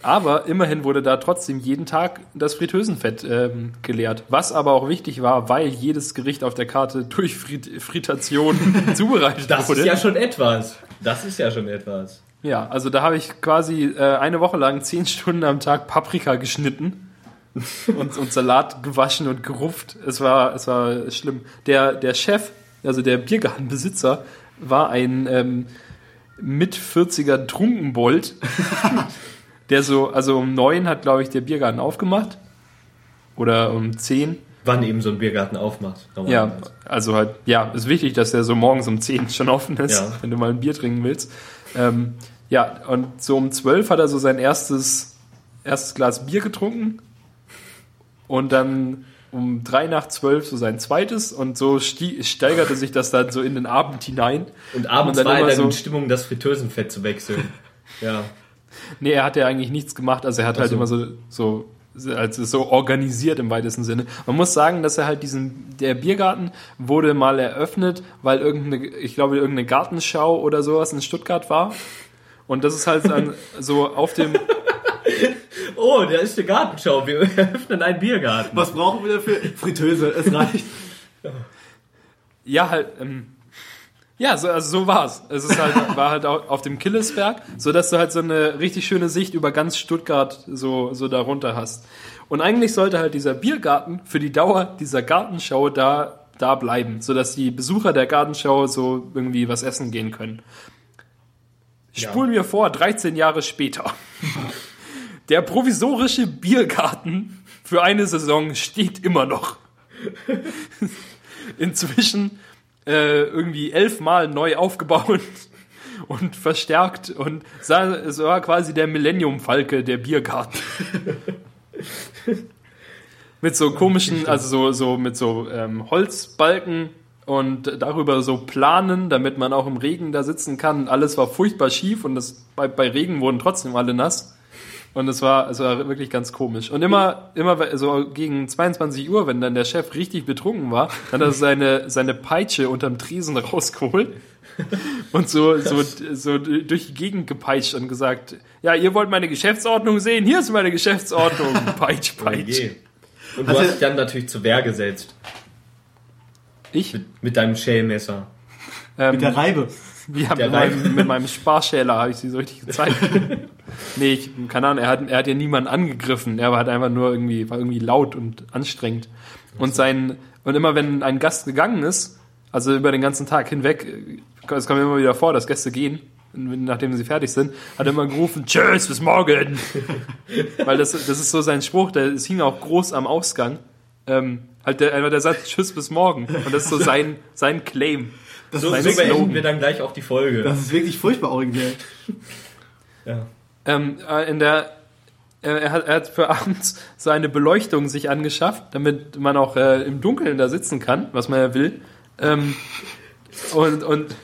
Aber immerhin wurde da trotzdem jeden Tag das Fritteusenfett ähm, geleert. Was aber auch wichtig war, weil jedes Gericht auf der Karte durch Frit Fritation zubereitet Das wurde. ist ja schon etwas. Das ist ja schon etwas. Ja, also da habe ich quasi äh, eine Woche lang zehn Stunden am Tag Paprika geschnitten und, und Salat gewaschen und gerupft. Es war, es war schlimm. Der, der Chef, also der Biergartenbesitzer, war ein ähm, mit 40er Trunkenbold, der so, also um neun hat, glaube ich, der Biergarten aufgemacht. Oder um zehn. Wann eben so ein Biergarten aufmacht. Ja, also halt, ja, ist wichtig, dass der so morgens um 10 schon offen ist, Ja. wenn du mal ein Bier trinken willst. Ähm, ja, und so um 12 hat er so sein erstes, erstes Glas Bier getrunken und dann um drei nach zwölf so sein zweites und so steigerte sich das dann so in den Abend hinein. Und abends Und dann war er dann so- in Stimmung, das Fritteusenfett zu wechseln. ja. Nee, er hat ja eigentlich nichts gemacht, also er hat halt so. immer so, so, also so organisiert im weitesten Sinne. Man muss sagen, dass er halt diesen, der Biergarten wurde mal eröffnet, weil irgendeine, ich glaube, irgendeine Gartenschau oder sowas in Stuttgart war. Und das ist halt dann so auf dem, Oh, da ist eine Gartenschau. Wir eröffnen einen Biergarten. Was brauchen wir dafür? Fritteuse, es reicht. ja, halt, ähm, ja, so, also so war's. Es ist halt, war halt au- auf dem Killesberg, so dass du halt so eine richtig schöne Sicht über ganz Stuttgart so, so darunter hast. Und eigentlich sollte halt dieser Biergarten für die Dauer dieser Gartenschau da, da bleiben, so dass die Besucher der Gartenschau so irgendwie was essen gehen können. Spulen wir vor, 13 Jahre später. Der provisorische Biergarten für eine Saison steht immer noch. Inzwischen äh, irgendwie elfmal neu aufgebaut und verstärkt und es war quasi der Millennium-Falke der Biergarten. mit so komischen, also so, so mit so ähm, Holzbalken und darüber so Planen, damit man auch im Regen da sitzen kann. Alles war furchtbar schief und das, bei, bei Regen wurden trotzdem alle nass. Und es war, es war wirklich ganz komisch. Und immer, immer so gegen 22 Uhr, wenn dann der Chef richtig betrunken war, dann hat er seine, seine Peitsche unterm Tresen rausgeholt und so, so, so durch die Gegend gepeitscht und gesagt, ja, ihr wollt meine Geschäftsordnung sehen? Hier ist meine Geschäftsordnung. Peitsch, peitsch. Oje. Und du Also- hast dich dann natürlich zu Wehr gesetzt. Ich? Mit, mit deinem Schälmesser. Ähm, Mit der Reibe. Ja, mit meinem, mit meinem Sparschäler habe ich sie so richtig gezeigt. nee, ich, keine Ahnung, er hat, er hat ja niemanden angegriffen. Er war halt einfach nur irgendwie, war irgendwie laut und anstrengend. Und sein, und immer wenn ein Gast gegangen ist, also über den ganzen Tag hinweg, es kommt immer wieder vor, dass Gäste gehen, nachdem sie fertig sind, hat er immer gerufen, tschüss, bis morgen. Weil das, das ist so sein Spruch, der, es hing auch groß am Ausgang. Ähm, halt der, einfach der Satz, tschüss, bis morgen. Und das ist so sein, sein Claim. Das, So, beenden wir dann gleich auch die Folge. das ist wirklich furchtbar originell. ja. Ähm, äh, in der, äh, er, hat, er hat für abends so eine Beleuchtung sich angeschafft, damit man auch äh, im Dunkeln da sitzen kann, was man ja will. Ähm, und, und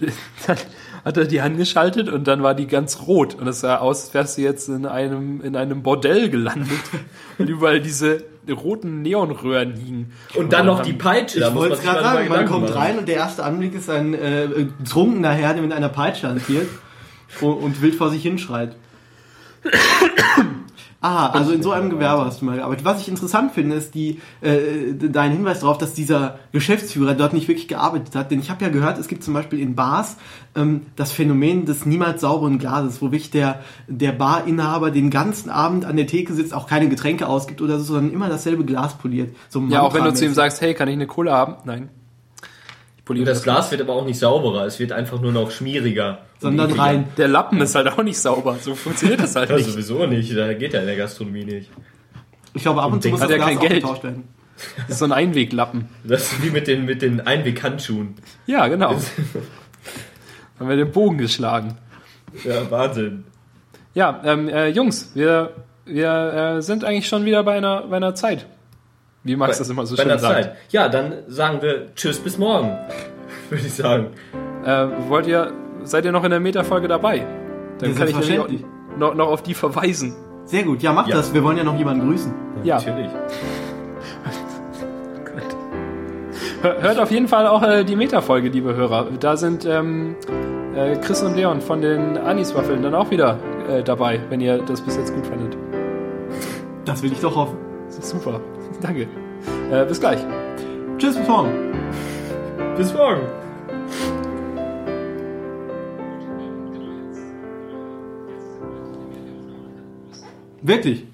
dann hat er die angeschaltet und dann war die ganz rot und es sah aus, als wärst du jetzt in einem, in einem Bordell gelandet und überall diese roten Neonröhren hingen. Und dann noch die Peitsche. Ich wollte es gerade sagen, man kommt machen. rein und der erste Anblick ist ein äh, trunkener Herr, der mit einer Peitsche hantiert und, wild vor sich hinschreit. Ah, also in so einem Gewerbe hast du mal gearbeitet. Was ich interessant finde, ist die, äh, dein Hinweis darauf, dass dieser Geschäftsführer dort nicht wirklich gearbeitet hat. Denn ich habe ja gehört, es gibt zum Beispiel in Bars ähm, das Phänomen des niemals sauberen Glases, wo wirklich der, der Barinhaber den ganzen Abend an der Theke sitzt, auch keine Getränke ausgibt oder so, sondern immer dasselbe Glas poliert. So Ja, auch wenn du zu ihm sagst, hey, kann ich eine Cola haben? Nein. Und das Glas wird aber auch nicht sauberer, es wird einfach nur noch schmieriger. sondern rein. Der Lappen ist halt auch nicht sauber. So funktioniert das halt Ja, nicht. sowieso nicht, da geht ja in der Gastronomie nicht. Ich glaube, ab und, Und zu muss das er Glas kein auch Geld. getauscht werden. Das ist so ein Einweglappen. Das ist wie mit den, mit den Einweghandschuhen. Ja, genau. Haben wir den Bogen geschlagen. Ja, Wahnsinn. Ja, ähm, äh, Jungs, wir, wir äh, sind eigentlich schon wieder bei einer, bei einer Zeit. Wie Max das immer so Bei schön der sagt. Zeit. Ja, dann sagen wir Tschüss bis morgen. Würde ich sagen. Äh, wollt ihr, seid ihr noch in der Meta-Folge dabei? Dann Ja, kann ich nämlich noch, noch auf die verweisen. Sehr gut, ja, mach Ja. das. Wir wollen ja noch jemanden grüßen. Ja. Natürlich. Hör- Hört auf jeden Fall auch äh, die Meta-Folge, liebe Hörer. Da sind ähm, äh, Chris und Leon von den Aniswaffeln dann auch wieder äh, dabei, wenn ihr das bis jetzt gut fandet. Das will ich doch hoffen. Das ist super. Danke. Äh, bis gleich. Tschüss, bis morgen. Bis morgen. Wirklich.